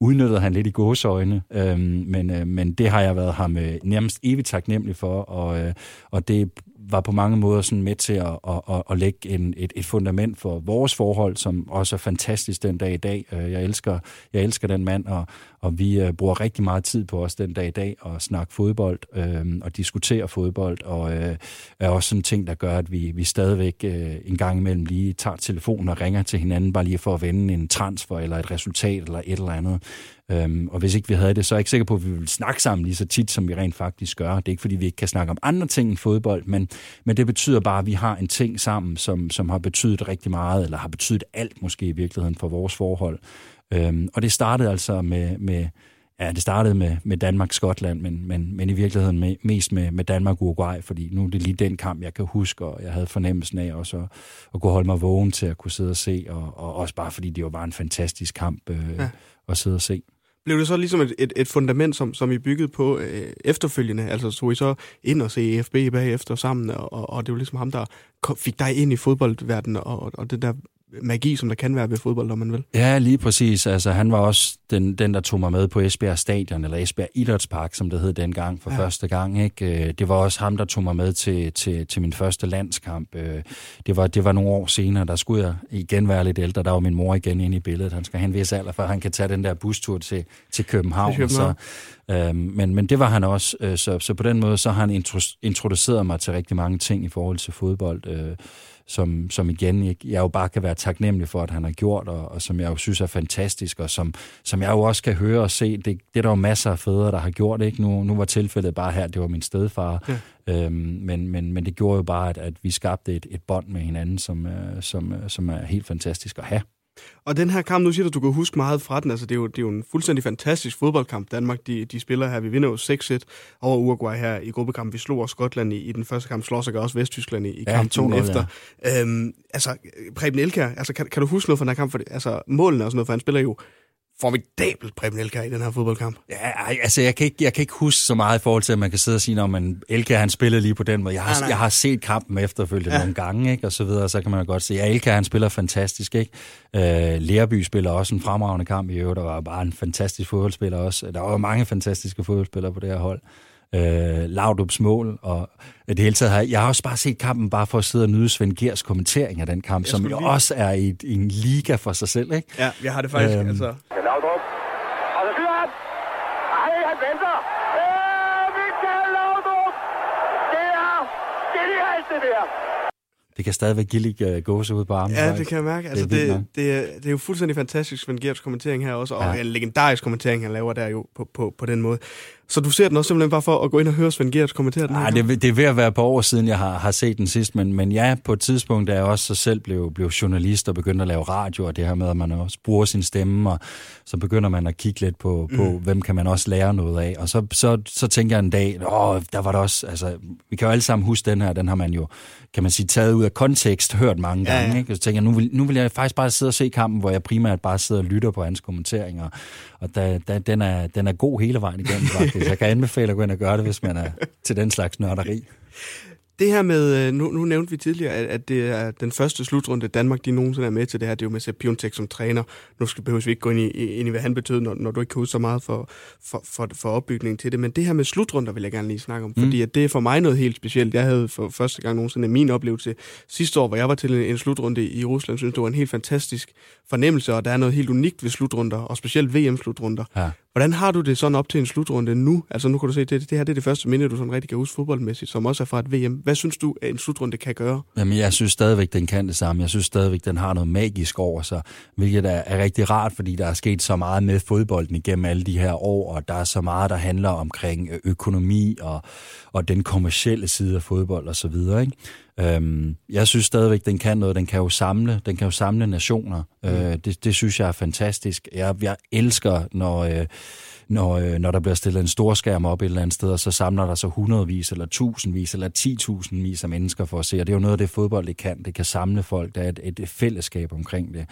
udnyttede han lidt i gåsøjne, øhm, men, øh, men det har jeg været ham øh, nærmest evigt taknemmelig for, og, øh, og det var på mange måder sådan med til at, at, at, at lægge en, et, et fundament for vores forhold, som også er fantastisk den dag i dag. Øh, jeg elsker, jeg elsker den mand, og, og vi øh, bruger rigtig meget tid på os den dag i dag at snakke fodbold øh, og diskutere fodbold, og øh, er også sådan ting, der gør, at vi, vi stadigvæk øh, en gang imellem lige tager telefonen og ringer til hinanden, bare lige for at vende en transfer eller et resultat eller et eller andet. Øhm, og hvis ikke vi havde det, så er jeg ikke sikker på, at vi ville snakke sammen lige så tit, som vi rent faktisk gør. Det er ikke, fordi vi ikke kan snakke om andre ting end fodbold, men, men det betyder bare, at vi har en ting sammen, som, som har betydet rigtig meget, eller har betydet alt måske i virkeligheden for vores forhold. Øhm, og det startede altså med, med Ja, det startede med, med Danmark-Skotland, men, men, men i virkeligheden med, mest med, med Danmark-Uruguay, fordi nu er det lige den kamp, jeg kan huske, og jeg havde fornemmelsen af også at, at kunne holde mig vågen til at kunne sidde og se, og, og også bare fordi det var bare en fantastisk kamp øh, ja. at sidde og se blev det så ligesom et, et, et fundament, som, som I byggede på øh, efterfølgende? Altså tog I så ind og se EFB bagefter sammen, og, og det var ligesom ham, der fik dig ind i fodboldverdenen, og, og det der magi, som der kan være ved fodbold, når man vil. Ja, lige præcis. Altså, han var også den, den, der tog mig med på Esbjerg Stadion, eller Esbjerg Idrætspark, som det hed dengang for ja. første gang. Ikke? Øh, det var også ham, der tog mig med til, til, til min første landskamp. Øh, det var, det var nogle år senere, der skulle jeg igen være lidt ældre. Der var min mor igen inde i billedet. Han skal have en vis alder, for han kan tage den der bustur til, til København. Til København. Så, øhm, men, men det var han også. Øh, så, så på den måde, så har han introduceret mig til rigtig mange ting i forhold til fodbold. Øh, som, som igen, jeg, jeg jo bare kan være taknemmelig for, at han har gjort, og, og som jeg jo synes er fantastisk, og som, som jeg jo også kan høre og se. Det, det er der jo masser af fædre, der har gjort. Ikke? Nu, nu var tilfældet bare her, det var min stedfar. Ja. Øhm, men, men, men det gjorde jo bare, at, at vi skabte et, et bånd med hinanden, som, øh, som, øh, som er helt fantastisk at have. Og den her kamp, nu siger du, at du kan huske meget fra den. Altså, det, er jo, det er jo en fuldstændig fantastisk fodboldkamp, Danmark de, de spiller her. Vi vinder jo 6-1 over Uruguay her i gruppekampen. Vi slog også Skotland i, i den første kamp, slår sig også Vesttyskland i, i ja, kampen efter. Ja. Øhm, altså, Preben Elkær, altså, kan, kan du huske noget fra den her kamp? For, altså, målene og sådan noget, for han spiller jo formidabelt Preben Elkær i den her fodboldkamp. Ja, altså jeg kan, ikke, jeg kan ikke huske så meget i forhold til, at man kan sidde og sige, at man Elkær han spillede lige på den måde. Jeg har, nej, jeg har set kampen efterfølgende ja. nogle gange, ikke? og så videre, så kan man godt se, at ja, Elkær han spiller fantastisk. Ikke? Uh, Lerby spiller også en fremragende kamp i øvrigt, der var bare en fantastisk fodboldspiller også. Der var mange fantastiske fodboldspillere på det her hold øh, Laudrup's mål, og det hele taget har jeg har også bare set kampen bare for at sidde og nyde Svend Gers kommentering af den kamp, som jo lige... også er i, i en liga for sig selv, ikke? Ja, jeg har det faktisk, øhm, altså. Laudrup, og så han! han venter. Øh, Michael Laudrup! Det er genialt, det der. Det kan stadigvæk give lidt uh, gåse ud på armen. Ja, det kan jeg mærke. Altså, det, er det, det, er, det er jo fuldstændig fantastisk, Svend Gerts kommentering her også, og ja. en legendarisk kommentering, han laver der jo på, på, på den måde. Så du ser den også simpelthen bare for at gå ind og høre Svend Gerts kommentere den? Nej, det, det er ved at være på år siden, jeg har, har set den sidst, men, men ja, på et tidspunkt, da jeg også så selv blev, blev journalist og begyndte at lave radio, og det her med, at man også bruger sin stemme, og så begynder man at kigge lidt på, på mm. hvem kan man også lære noget af. Og så, så, så tænker jeg en dag, åh, der var der også, altså, vi kan jo alle sammen huske den her, den har man jo, kan man sige, taget ud af kontekst, hørt mange gange. Ja, ja. Ikke? Og så tænker jeg, nu vil, nu vil jeg faktisk bare sidde og se kampen, hvor jeg primært bare sidder og lytter på hans kommenteringer. Og da, da, den, er, den er god hele vejen igennem, faktisk. Jeg kan anbefale at gå ind og gøre det, hvis man er til den slags nørderi. Det her med, øh, nu, nu nævnte vi tidligere, at, at det er den første slutrunde, Danmark de nogensinde er med til det her, det er jo med Sepp Piontek som træner. Nu skal behøves vi ikke gå ind i, ind i hvad han betød, når, når du ikke kan huske så meget for, for, for, for opbygningen til det. Men det her med slutrunder vil jeg gerne lige snakke om, mm. fordi at det er for mig noget helt specielt. Jeg havde for første gang nogensinde min oplevelse sidste år, hvor jeg var til en, en slutrunde i Rusland, synes det var en helt fantastisk fornemmelse, og der er noget helt unikt ved slutrunder, og specielt VM-slutrunder. Ja. Hvordan har du det sådan op til en slutrunde nu? Altså nu kan du se, det, det her det er det første minde, du sådan rigtig kan huske fodboldmæssigt, som også er fra et VM. Hvad synes du, at en slutrunde kan gøre? Jamen jeg synes stadigvæk, den kan det samme. Jeg synes stadigvæk, den har noget magisk over sig, hvilket er, er rigtig rart, fordi der er sket så meget med fodbolden igennem alle de her år, og der er så meget, der handler omkring økonomi og, og den kommercielle side af fodbold og så videre, ikke? Øhm, jeg synes stadigvæk, den kan noget. Den kan jo samle, den kan jo samle nationer. Mm. Øh, det, det synes jeg er fantastisk. Jeg, jeg elsker, når, øh, når, øh, når der bliver stillet en stor skærm op et eller andet sted, og så samler der sig hundredvis, eller tusindvis, eller titusindvis af mennesker for at se. Og det er jo noget af det, fodbold det kan. Det kan samle folk. Der er et, et fællesskab omkring det.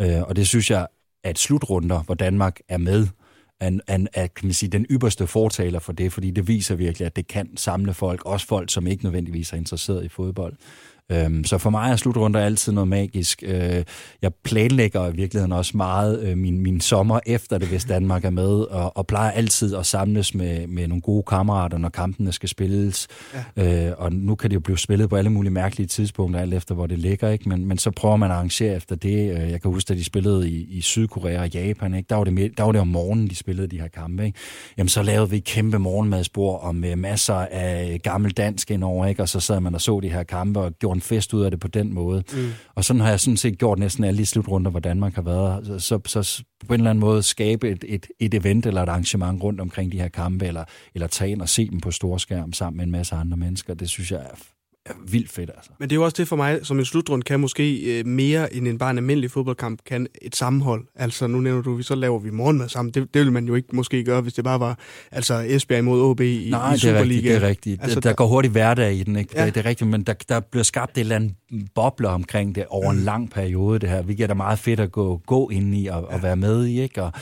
Øh, og det synes jeg, at slutrunder, hvor Danmark er med, er, er, er kan man sige, den ypperste fortaler for det, fordi det viser virkelig, at det kan samle folk, også folk, som ikke nødvendigvis er interesseret i fodbold. Øhm, så for mig er slutrunder altid noget magisk. Øh, jeg planlægger i virkeligheden også meget øh, min, min sommer efter det, hvis Danmark er med, og, og plejer altid at samles med, med nogle gode kammerater, når kampene skal spilles. Ja. Øh, og nu kan det jo blive spillet på alle mulige mærkelige tidspunkter, alt efter hvor det ligger, ikke? Men, men så prøver man at arrangere efter det. Øh, jeg kan huske, at de spillede i, i Sydkorea og Japan, ikke? Der, var det der var det om morgenen, de spillede de her kampe. Ikke? Jamen så lavede vi et kæmpe morgenmadsbord og med masser af gammel dansk indover, ikke? og så sad man og så de her kampe og gjorde en fest ud af det på den måde. Mm. Og sådan har jeg sådan set gjort næsten alle de slutrunder, hvor Danmark har været. Så, så, på en eller anden måde skabe et, et, et event eller et arrangement rundt omkring de her kampe, eller, eller tage ind og se dem på storskærm sammen med en masse andre mennesker. Det synes jeg er er vildt fedt, altså. Men det er jo også det for mig, som en slutrund kan måske øh, mere end en bare en almindelig fodboldkamp, kan et sammenhold. Altså, nu nævner du, vi så laver vi morgenmad sammen. Det, det ville man jo ikke måske gøre, hvis det bare var altså Esbjerg imod OB i, Nej, i Superliga. Nej, det er rigtigt. Altså, der, der går hurtigt hverdag i den, ikke? Ja. Det, det er rigtigt, men der, der bliver skabt et eller andet bobler omkring det over en mm. lang periode, det her. Vi giver da meget fedt at gå, gå ind i og, ja. og være med i, ikke? Og,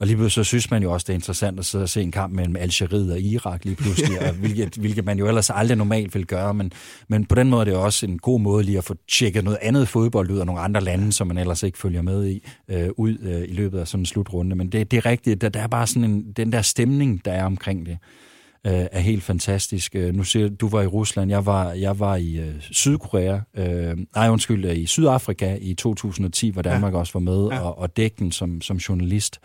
og lige pludselig så synes man jo også, det er interessant at sidde og se en kamp mellem Algeriet og Irak lige pludselig, og hvilket, hvilket man jo ellers aldrig normalt vil gøre, men, men på den måde er det også en god måde lige at få tjekket noget andet fodbold ud af nogle andre lande, som man ellers ikke følger med i, øh, ud øh, i løbet af sådan en slutrunde. Men det, det er rigtigt, der, der er bare sådan en, den der stemning, der er omkring det øh, er helt fantastisk. Øh, nu ser du var i Rusland, jeg var, jeg var i øh, Sydkorea, øh, nej undskyld, i Sydafrika i 2010, hvor Danmark ja. også var med, ja. og, og dække den som, som journalist.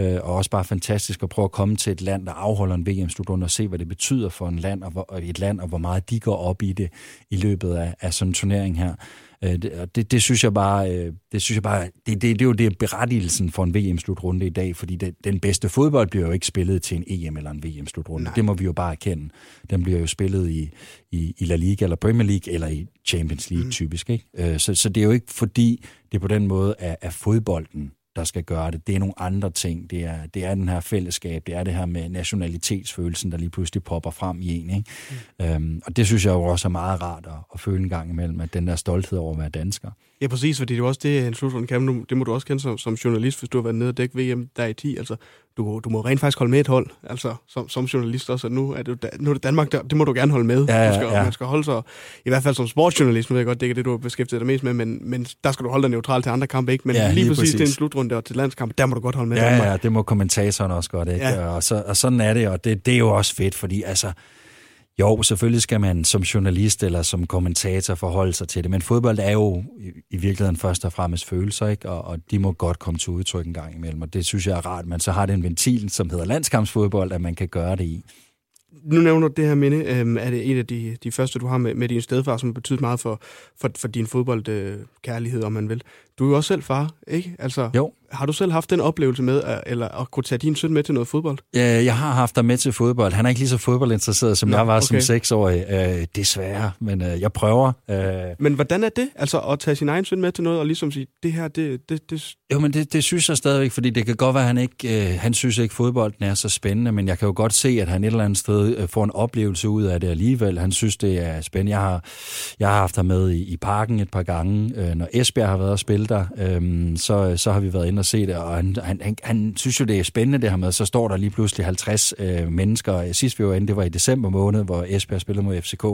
Øh, og også bare fantastisk at prøve at komme til et land, der afholder en VM-slutrunde, og se, hvad det betyder for en land, og, hvor, et land, og hvor meget de går op i det i løbet af, af sådan en turnering her. Øh, det, det, det synes jeg bare, øh, det synes jeg bare, det, det, det er jo det berettigelsen for en VM-slutrunde i dag, fordi det, den bedste fodbold bliver jo ikke spillet til en EM eller en VM-slutrunde. Det må vi jo bare erkende. Den bliver jo spillet i, i, i La Liga eller Premier League eller i Champions League mm. typisk. Ikke? Øh, så, så det er jo ikke fordi, det på den måde er, er fodbolden, der skal gøre det. Det er nogle andre ting. Det er, det er den her fællesskab. Det er det her med nationalitetsfølelsen, der lige pludselig popper frem i en. Ikke? Mm. Øhm, og det synes jeg jo også er meget rart at, at føle en gang imellem, at den der stolthed over at være dansker. Ja, præcis, fordi det er jo også det, en slutrunde kan. Det må du også kende som, som journalist, hvis du har været nede og dække VM der i 10. Altså, du, du må rent faktisk holde med et hold, altså som, som journalist også, nu er, det, nu er det Danmark, der, det må du gerne holde med. Ja, ja, du skal, ja. Man skal holde sig, i hvert fald som sportsjournalist, nu ved jeg godt, det er det, du har beskæftiget dig mest med, men, men der skal du holde dig neutral til andre kampe, ikke? Men ja, lige, lige præcis, præcis til en slutrunde og til landskamp, der må du godt holde med ja, Danmark. Ja, det må kommentatoren også godt, ikke? Ja. Og, så, og sådan er det, og det, det er jo også fedt, fordi altså, jo, selvfølgelig skal man som journalist eller som kommentator forholde sig til det, men fodbold er jo i, virkeligheden først og fremmest følelser, ikke? Og, og de må godt komme til udtryk en gang imellem, og det synes jeg er rart, men så har det en ventil, som hedder landskampsfodbold, at man kan gøre det i. Nu nævner du det her minde. Øhm, er det en af de, de første, du har med, med din stedfar, som har betydet meget for, for, for din fodboldkærlighed, øh, om man vil? Du er jo også selv far, ikke? Altså, jo. Har du selv haft den oplevelse med, at, eller at kunne tage din søn med til noget fodbold? Ja, jeg har haft dig med til fodbold. Han er ikke lige så fodboldinteresseret, som Nå, jeg var okay. som seksårig. Øh, desværre, men øh, jeg prøver. Øh. Men hvordan er det, altså at tage sin egen søn med til noget, og ligesom sige, det her, det... det, det... Jo, men det, det synes jeg stadigvæk, fordi det kan godt være, at han ikke, øh, han synes ikke, fodbolden er så spændende, men jeg kan jo godt se, at han et eller andet sted øh, får en oplevelse ud af det alligevel. Han synes, det er spændende. Jeg har, jeg har haft ham med i, i parken et par gange. Øh, når Esbjerg har været og spille der, øhm, så, så har vi været inde og se det, og han, han, han, han synes jo, det er spændende det her med, så står der lige pludselig 50 øh, mennesker. Sidst vi var inde, det var i december måned, hvor Esbjerg spillede mod FCK,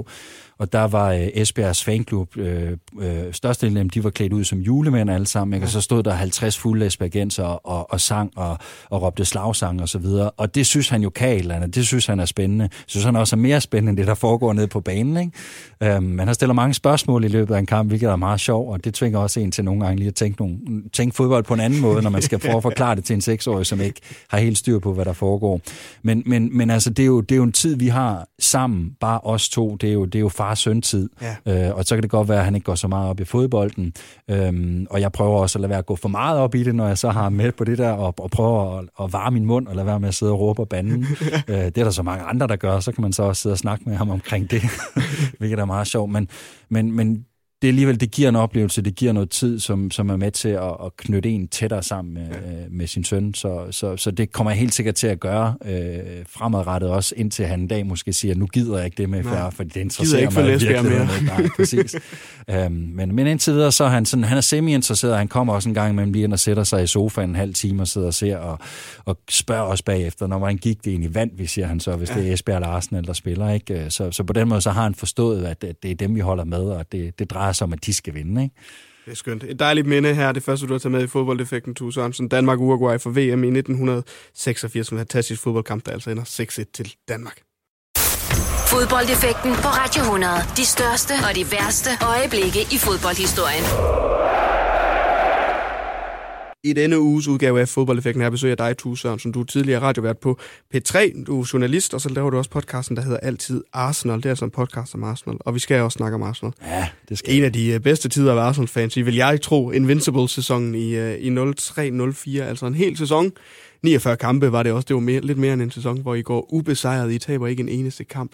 og der var øh, Esbjergs fanklub, øh, øh, størstedelen af dem, de var klædt ud som julemænd alle sammen, ikke? og så stod der 50 fulde esbjergenser og, og sang og, og råbte slagsang og så videre, og det synes han jo kan eller andet, det synes han er spændende. Synes han også er mere spændende end det, der foregår nede på banen. Ikke? Øhm, man har stillet mange spørgsmål i løbet af en kamp, hvilket er meget sjov, og det tvinger også en til nogle gange lige at tænke, nogle, tænke fodbold på en anden måde, når man skal prøve at forklare det til en seksårig, som ikke har helt styr på, hvad der foregår. Men, men, men altså, det er, jo, det er jo en tid, vi har sammen, bare os to, det er jo, det er jo far-søn-tid, ja. øh, og så kan det godt være, at han ikke går så meget op i fodbolden, øhm, og jeg prøver også at lade være at gå for meget op i det, når jeg så har med på det der, og, og prøver at, at varme min mund, og lade være med at sidde og råbe og bande. øh, det er der så mange andre, der gør, så kan man så også sidde og snakke med ham omkring det, hvilket er meget sjovt, men, men, men det alligevel, det giver en oplevelse, det giver noget tid, som, som er med til at, at knytte en tættere sammen med, ja. med sin søn. Så, så, så det kommer jeg helt sikkert til at gøre øh, fremadrettet også, indtil han en dag måske siger, nu gider jeg ikke det med færre, for det interesserer ikke mig virkelig mere. Nej, præcis. øhm, men, men indtil videre, så er han, sådan, han er semi-interesseret, han kommer også en gang imellem lige ind og sætter sig i sofaen en halv time og sidder og ser og, og spørger os bagefter, når man gik det egentlig vand, vi siger han så, hvis ja. det er Esbjerg Larsen, der spiller. Ikke? Så, så på den måde, så har han forstået, at, at det er dem, vi holder med, og det, det drejer sig om, at de skal vinde. Ikke? Det er skønt. Et dejligt minde her. Det første, du har taget med i fodboldeffekten, Tue Sørensen. Danmark-Uruguay for VM i 1986, som en fantastisk fodboldkamp, der altså ender 6-1 til Danmark. Fodboldeffekten på Radio 100. De største og de værste øjeblikke i fodboldhistorien. I denne uges udgave af Fodboldeffekten her besøger jeg dig, Tue Sørensen. Du er tidligere radiovært på P3, du er journalist, og så laver du også podcasten, der hedder Altid Arsenal. Det er altså en podcast om Arsenal, og vi skal også snakke om Arsenal. Ja, det skal En af de øh, bedste tider af Arsenal-fans, vil jeg tro, Invincible-sæsonen i, øh, i 03-04, altså en hel sæson. 49 kampe var det også, det var mere, lidt mere end en sæson, hvor I går ubesejret, I taber ikke en eneste kamp.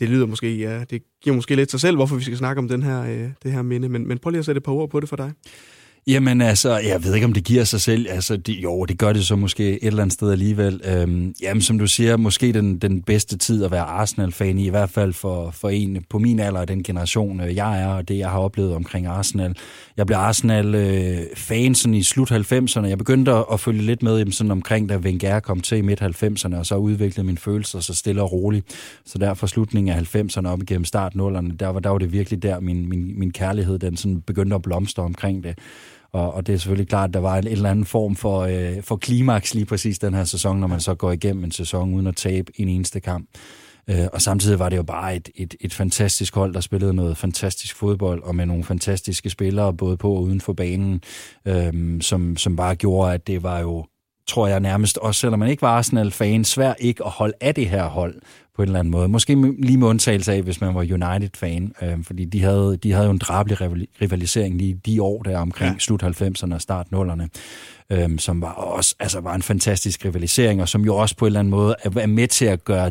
Det lyder måske, ja, det giver måske lidt sig selv, hvorfor vi skal snakke om den her, øh, det her minde, men, men prøv lige at sætte et par ord på det for dig. Jamen altså, jeg ved ikke, om det giver sig selv. Altså, de, jo, det gør det så måske et eller andet sted alligevel. Øhm, jamen, som du siger, måske den, den bedste tid at være Arsenal-fan i, i hvert fald for, for en på min alder den generation, øh, jeg er, og det, jeg har oplevet omkring Arsenal. Jeg blev Arsenal-fan øh, sådan i slut 90'erne. Jeg begyndte at, at følge lidt med sådan omkring, da Wenger kom til i midt 90'erne, og så udviklede mine følelser så stille og roligt. Så der fra slutningen af 90'erne op igennem start 0'erne, der var, der var det virkelig der, min, min, min kærlighed den sådan begyndte at blomstre omkring det. Og, og det er selvfølgelig klart, at der var en, en eller anden form for, øh, for klimaks lige præcis den her sæson, når man så går igennem en sæson uden at tabe en eneste kamp. Øh, og samtidig var det jo bare et, et, et fantastisk hold, der spillede noget fantastisk fodbold, og med nogle fantastiske spillere, både på og uden for banen, øh, som, som bare gjorde, at det var jo tror jeg nærmest, også selvom man ikke var Arsenal-fan, svært ikke at holde af det her hold på en eller anden måde. Måske lige med undtagelse af, hvis man var United-fan, øh, fordi de havde, de havde jo en drabelig rivalisering lige de år der omkring ja. slut 90'erne og start 0'erne, øh, som var også altså var en fantastisk rivalisering, og som jo også på en eller anden måde er med til at gøre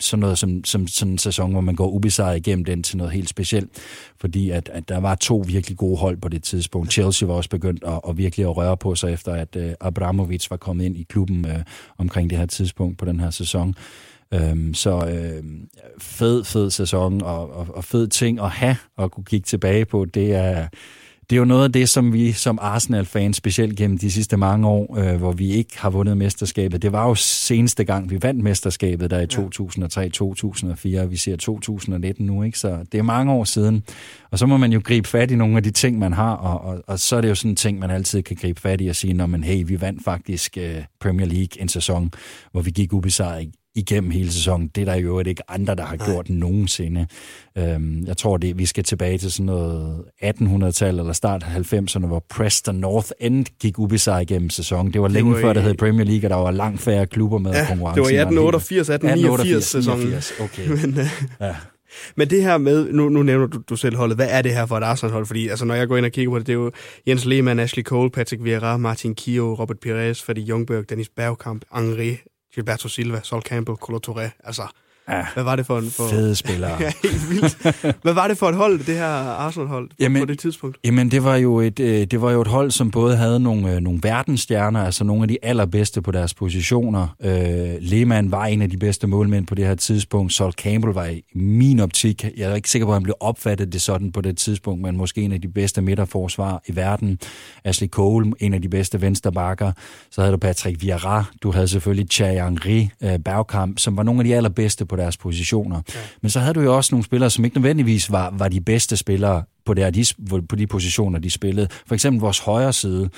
sådan noget som, som sådan en sæson, hvor man går ubesejret igennem den til noget helt specielt. Fordi at, at der var to virkelig gode hold på det tidspunkt. Chelsea var også begyndt at, at virkelig at røre på sig, efter at uh, Abramovic var kommet ind i klubben uh, omkring det her tidspunkt på den her sæson. Um, så uh, fed, fed sæson og, og, og fed ting at have og kunne kigge tilbage på, det er det er jo noget af det, som vi som Arsenal-fans, specielt gennem de sidste mange år, øh, hvor vi ikke har vundet mesterskabet, det var jo seneste gang, vi vandt mesterskabet der i 2003-2004, vi ser 2019 nu, ikke? så det er mange år siden. Og så må man jo gribe fat i nogle af de ting, man har, og, og, og så er det jo sådan en ting, man altid kan gribe fat i og sige, når man, hey, vi vandt faktisk uh, Premier League en sæson, hvor vi gik ubesejret igennem hele sæsonen. Det er der jo ikke andre, der har gjort Nej. nogensinde. Øhm, jeg tror, det vi skal tilbage til sådan noget 1800-tallet eller start 90'erne, hvor Preston North End gik ubesejret igennem sæsonen. Det var længe det var før, der hed Premier League, og der var langt færre klubber med ja, konkurrence. det var i 1888, 1889 sæsonen. Okay. Men, uh, ja. Men det her med, nu, nu nævner du, du selv holdet, hvad er det her for et Arsenal-hold? Fordi altså, når jeg går ind og kigger på det, det er jo Jens Lehmann, Ashley Cole, Patrick Vieira, Martin Kio, Robert Pires, Freddy Jungberg, Dennis Bergkamp, Henri, Gilberto Silva, Sol Campbell, Colo Touré. Altså, Ja, hvad var det for en... For... Fede spillere. ja, helt vildt. Hvad var det for et hold, det her Arsenal-hold, jamen, på det tidspunkt? Jamen, det var, jo et, øh, det var jo et hold, som både havde nogle, øh, nogle verdensstjerner, altså nogle af de allerbedste på deres positioner. Øh, Lehmann var en af de bedste målmænd på det her tidspunkt. Sol Campbell var i min optik, jeg er ikke sikker på, at han blev opfattet det sådan på det tidspunkt, men måske en af de bedste midterforsvar i verden. Ashley Cole, en af de bedste vensterbakker. Så havde du Patrick Vieira, du havde selvfølgelig Thierry Henry, øh, Bergkamp, som var nogle af de allerbedste på deres positioner. Ja. Men så havde du jo også nogle spillere, som ikke nødvendigvis var, var de bedste spillere på, der, de, på de positioner, de spillede. For eksempel vores højre side,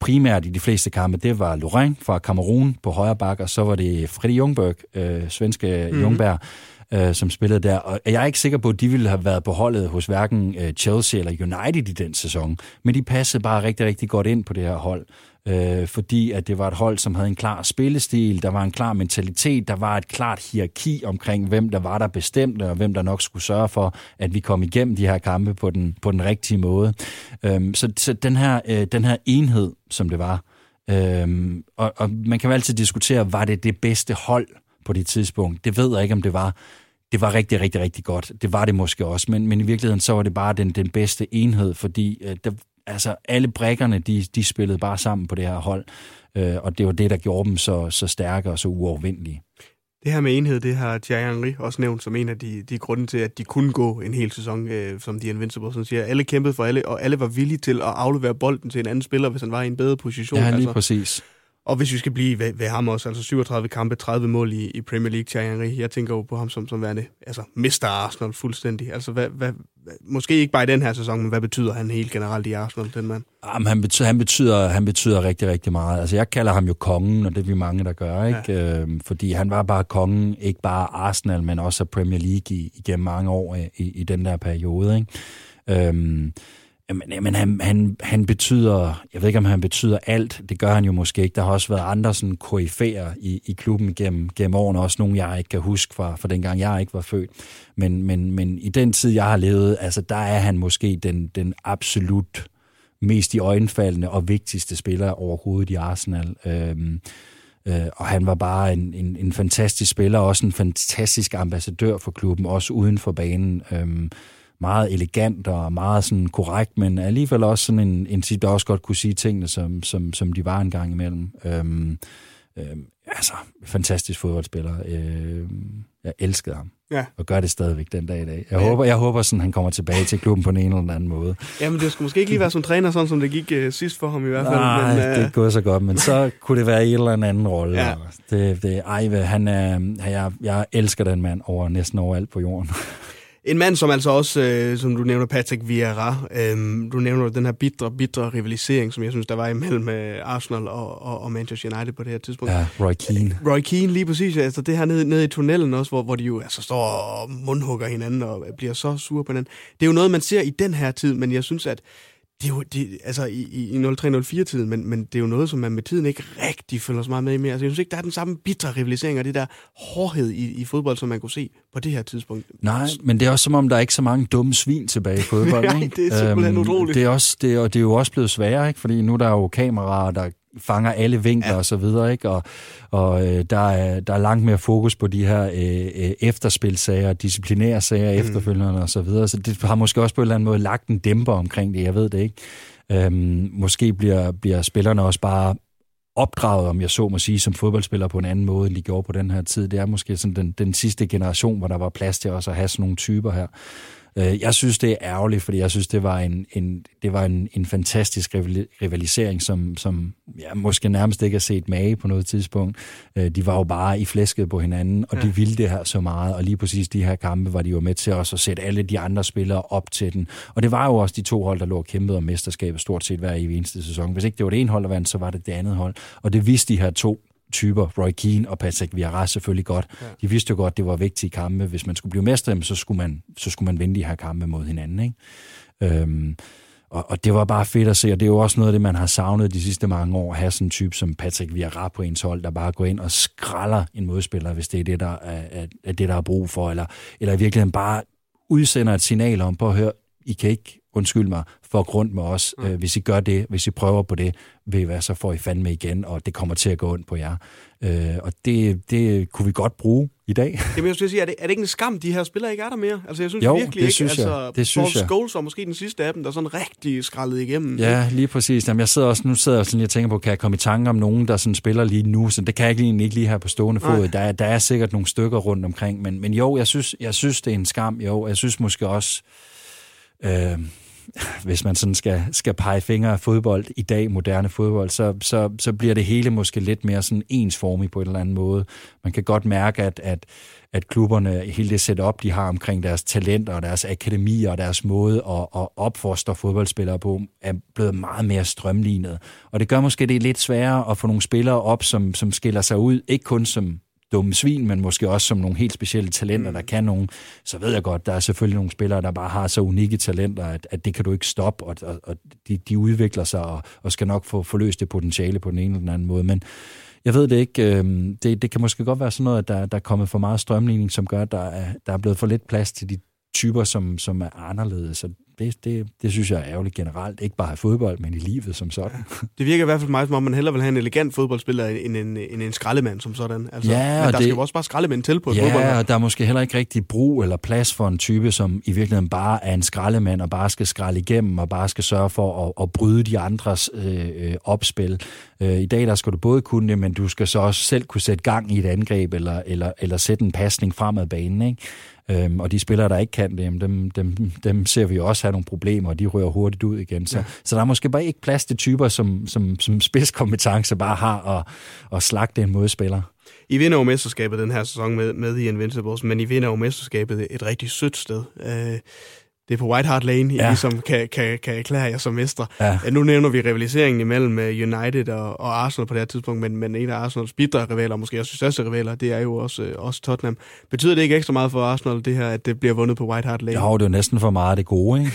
primært i de fleste kampe, det var Lorraine fra Cameroon på højre bakke, og så var det Freddy Jungberg, øh, svenske mm. Jungberg, øh, som spillede der. Og jeg er ikke sikker på, at de ville have været på holdet hos hverken øh, Chelsea eller United i den sæson, men de passede bare rigtig, rigtig godt ind på det her hold øh, fordi at det var et hold, som havde en klar spillestil, der var en klar mentalitet, der var et klart hierarki omkring, hvem der var der bestemte, og hvem der nok skulle sørge for, at vi kom igennem de her kampe på den, på den rigtige måde. Øh, så, så den, her, øh, den her enhed, som det var, øh, og, og man kan jo altid diskutere, var det det bedste hold på det tidspunkt? Det ved jeg ikke, om det var det var rigtig, rigtig, rigtig godt. Det var det måske også, men, men i virkeligheden så var det bare den, den bedste enhed, fordi øh, der, altså alle brækkerne, de, de spillede bare sammen på det her hold, øh, og det var det, der gjorde dem så, så stærke og så uovervindelige. Det her med enhed, det har Thierry Henry også nævnt som en af de, de grunde til, at de kunne gå en hel sæson, øh, som de Invincible, som siger. Alle kæmpede for alle, og alle var villige til at aflevere bolden til en anden spiller, hvis han var i en bedre position. Ja, lige altså. præcis. Og hvis vi skal blive ved, ved ham også, altså 37 kampe, 30 mål i, i Premier League, Thierry Henry, jeg tænker jo på ham som, som værende, altså Mr. Arsenal fuldstændig. Altså hvad, hvad, måske ikke bare i den her sæson, men hvad betyder han helt generelt i Arsenal, den mand? Jamen, han, betyder, han, betyder, han betyder rigtig, rigtig meget. Altså jeg kalder ham jo kongen, og det er vi mange, der gør, ikke? Ja. Øhm, fordi han var bare kongen, ikke bare Arsenal, men også Premier League i, igennem mange år i, i den der periode, ikke? Øhm, Jamen, jamen han, han, han betyder, jeg ved ikke om han betyder alt, det gør han jo måske ikke. Der har også været andre sådan koryfærer i, i klubben gennem, gennem årene, også nogle jeg ikke kan huske fra, fra dengang jeg ikke var født. Men, men, men i den tid, jeg har levet, altså der er han måske den, den absolut mest i øjenfaldende og vigtigste spiller overhovedet i Arsenal. Øhm, øh, og han var bare en, en, en fantastisk spiller, også en fantastisk ambassadør for klubben, også uden for banen. Øhm, meget elegant og meget sådan korrekt, men alligevel også sådan en, en der også godt kunne sige tingene, som, som, som de var en gang imellem. Øhm, øhm, altså, fantastisk fodboldspiller. Øhm, jeg elskede ham. Ja. Og gør det stadigvæk den dag i dag. Jeg ja. håber, jeg håber sådan, han kommer tilbage til klubben på en eller anden måde. Jamen, det skulle måske ikke lige være som træner, sådan som det gik uh, sidst for ham i hvert fald. Nej, men, uh... det er gået så godt, men så kunne det være i en eller anden rolle. Ja. Det, det, ej, han er, jeg, jeg elsker den mand over næsten overalt på jorden. En mand, som altså også, øh, som du nævner, Patrick Vieira, øh, du nævner den her bitre, bitre rivalisering, som jeg synes, der var imellem øh, Arsenal og, og, og Manchester United på det her tidspunkt. Ja, Roy Keane. Roy Keane, lige præcis. Altså det her nede, nede i tunnelen også, hvor, hvor de jo altså, står og mundhugger hinanden og bliver så sure på hinanden. Det er jo noget, man ser i den her tid, men jeg synes, at det er jo, det, altså i, i 03-04-tiden, men, men det er jo noget, som man med tiden ikke rigtig følger så meget med i mere. Altså, jeg synes ikke, der er den samme bitre rivalisering og det der hårdhed i, i fodbold, som man kunne se på det her tidspunkt. Nej, men det er også som om, der er ikke så mange dumme svin tilbage i fodbold. Nej, det er simpelthen øhm, utroligt. Det er, også, det, er, det er jo også blevet sværere, ikke? fordi nu der er jo kameraer, der fanger alle vinkler ja. og så videre, ikke? Og, og øh, der, er, der er langt mere fokus på de her øh, øh efterspilsager, disciplinære sager mm. efterfølgende og så videre, så det har måske også på en eller anden måde lagt en dæmper omkring det, jeg ved det ikke. Øhm, måske bliver, bliver spillerne også bare opdraget, om jeg så må sige, som fodboldspiller på en anden måde, end de gjorde på den her tid. Det er måske sådan den, den sidste generation, hvor der var plads til også at have sådan nogle typer her. Øh, jeg synes, det er ærgerligt, fordi jeg synes, det var en, en, det var en, en fantastisk rivalisering, som, som jeg måske nærmest ikke har set mage på noget tidspunkt. Øh, de var jo bare i flæsket på hinanden, og ja. de ville det her så meget, og lige præcis de her kampe var de jo med til også at sætte alle de andre spillere op til den. Og det var jo også de to hold, der lå og kæmpede om mesterskabet stort set hver eneste sæson. Hvis ikke det var det ene hold, der vandt, så var det det andet hold. Og det vidste de her to typer, Roy Keane og Patrick Vieira selvfølgelig godt. Ja. De vidste jo godt, det var vigtige kampe. Hvis man skulle blive mestre, så skulle man, så skulle man vinde de her kampe mod hinanden. Ikke? Øhm, og, og det var bare fedt at se, og det er jo også noget af det, man har savnet de sidste mange år, at have sådan en type som Patrick Vieira på ens hold, der bare går ind og skralder en modspiller, hvis det er det, der er, er, er det, der er brug for, eller, eller i virkeligheden bare udsender et signal om, på at høre, I kan ikke, undskyld mig, for grund med os. Mm. Øh, hvis I gør det, hvis I prøver på det, ved I hvad, så får I fandme igen, og det kommer til at gå ondt på jer. Øh, og det, det kunne vi godt bruge i dag. Jamen, jeg skulle sige, er det, er det ikke en skam, de her spillere ikke er der mere? Altså, jeg synes jo, virkelig det ikke, synes altså, jeg. Det synes Paul Scholes var måske den sidste af dem, der sådan rigtig skraldet igennem. Ja, lige præcis. Jamen, jeg sidder også, nu sidder jeg sådan lige og tænker på, kan jeg komme i tanke om nogen, der sådan spiller lige nu? Så det kan jeg ikke, ikke lige her på stående fod. Der, er, der er sikkert nogle stykker rundt omkring, men, men jo, jeg synes, jeg synes, det er en skam. Jo, jeg synes måske også... Øh, hvis man sådan skal, skal pege fingre af fodbold i dag, moderne fodbold, så, så, så bliver det hele måske lidt mere sådan ensformigt på en eller anden måde. Man kan godt mærke, at, at, at klubberne, hele det setup, de har omkring deres talenter og deres akademier og deres måde at, at opfostre fodboldspillere på, er blevet meget mere strømlignet. Og det gør måske det lidt sværere at få nogle spillere op, som, som skiller sig ud, ikke kun som dumme svin, men måske også som nogle helt specielle talenter, der mm. kan nogen, så ved jeg godt, der er selvfølgelig nogle spillere, der bare har så unikke talenter, at, at det kan du ikke stoppe, og, og, og de, de udvikler sig og, og skal nok få forløst det potentiale på den ene eller den anden måde. Men jeg ved det ikke. Øh, det, det kan måske godt være sådan noget, at der, der er kommet for meget strømligning, som gør, at der er, der er blevet for lidt plads til de typer, som, som er anderledes. Så det, det, det synes jeg er ærgerligt generelt. Ikke bare i fodbold, men i livet som sådan. Det virker i hvert fald meget, som om man hellere vil have en elegant fodboldspiller end en, en, en skraldemand som sådan. Altså, ja, men der det, skal jo også bare skraldemænd til på et ja, fodbold. Ja, og der er måske heller ikke rigtig brug eller plads for en type, som i virkeligheden bare er en skraldemand og bare skal skralde igennem og bare skal sørge for at, at bryde de andres øh, øh, opspil. Øh, I dag der skal du både kunne det, men du skal så også selv kunne sætte gang i et angreb eller, eller, eller sætte en pasning fremad banen. Ikke? Øhm, og de spillere, der ikke kan det, dem, dem, dem ser vi også have nogle problemer, og de rører hurtigt ud igen. Så, ja. så der er måske bare ikke plads til typer, som, som, som spidskompetence bare har at, at slagte en modspiller. I vinder jo mesterskabet den her sæson med, med i Invincibles, men I vinder jo mesterskabet et rigtig sødt sted. Øh, det er på White Hart Lane, ja. I ligesom kan, kan, kan erklære jer som mestre. Ja. Nu nævner vi rivaliseringen imellem øh, United og, og Arsenal på det her tidspunkt, men, men en af Arsenals bidre rivaler, måske også største rivaler, det er jo også, øh, også Tottenham. Betyder det ikke ekstra meget for Arsenal, det her, at det bliver vundet på White Hart Lane? Jo, det er jo næsten for meget det gode, ikke?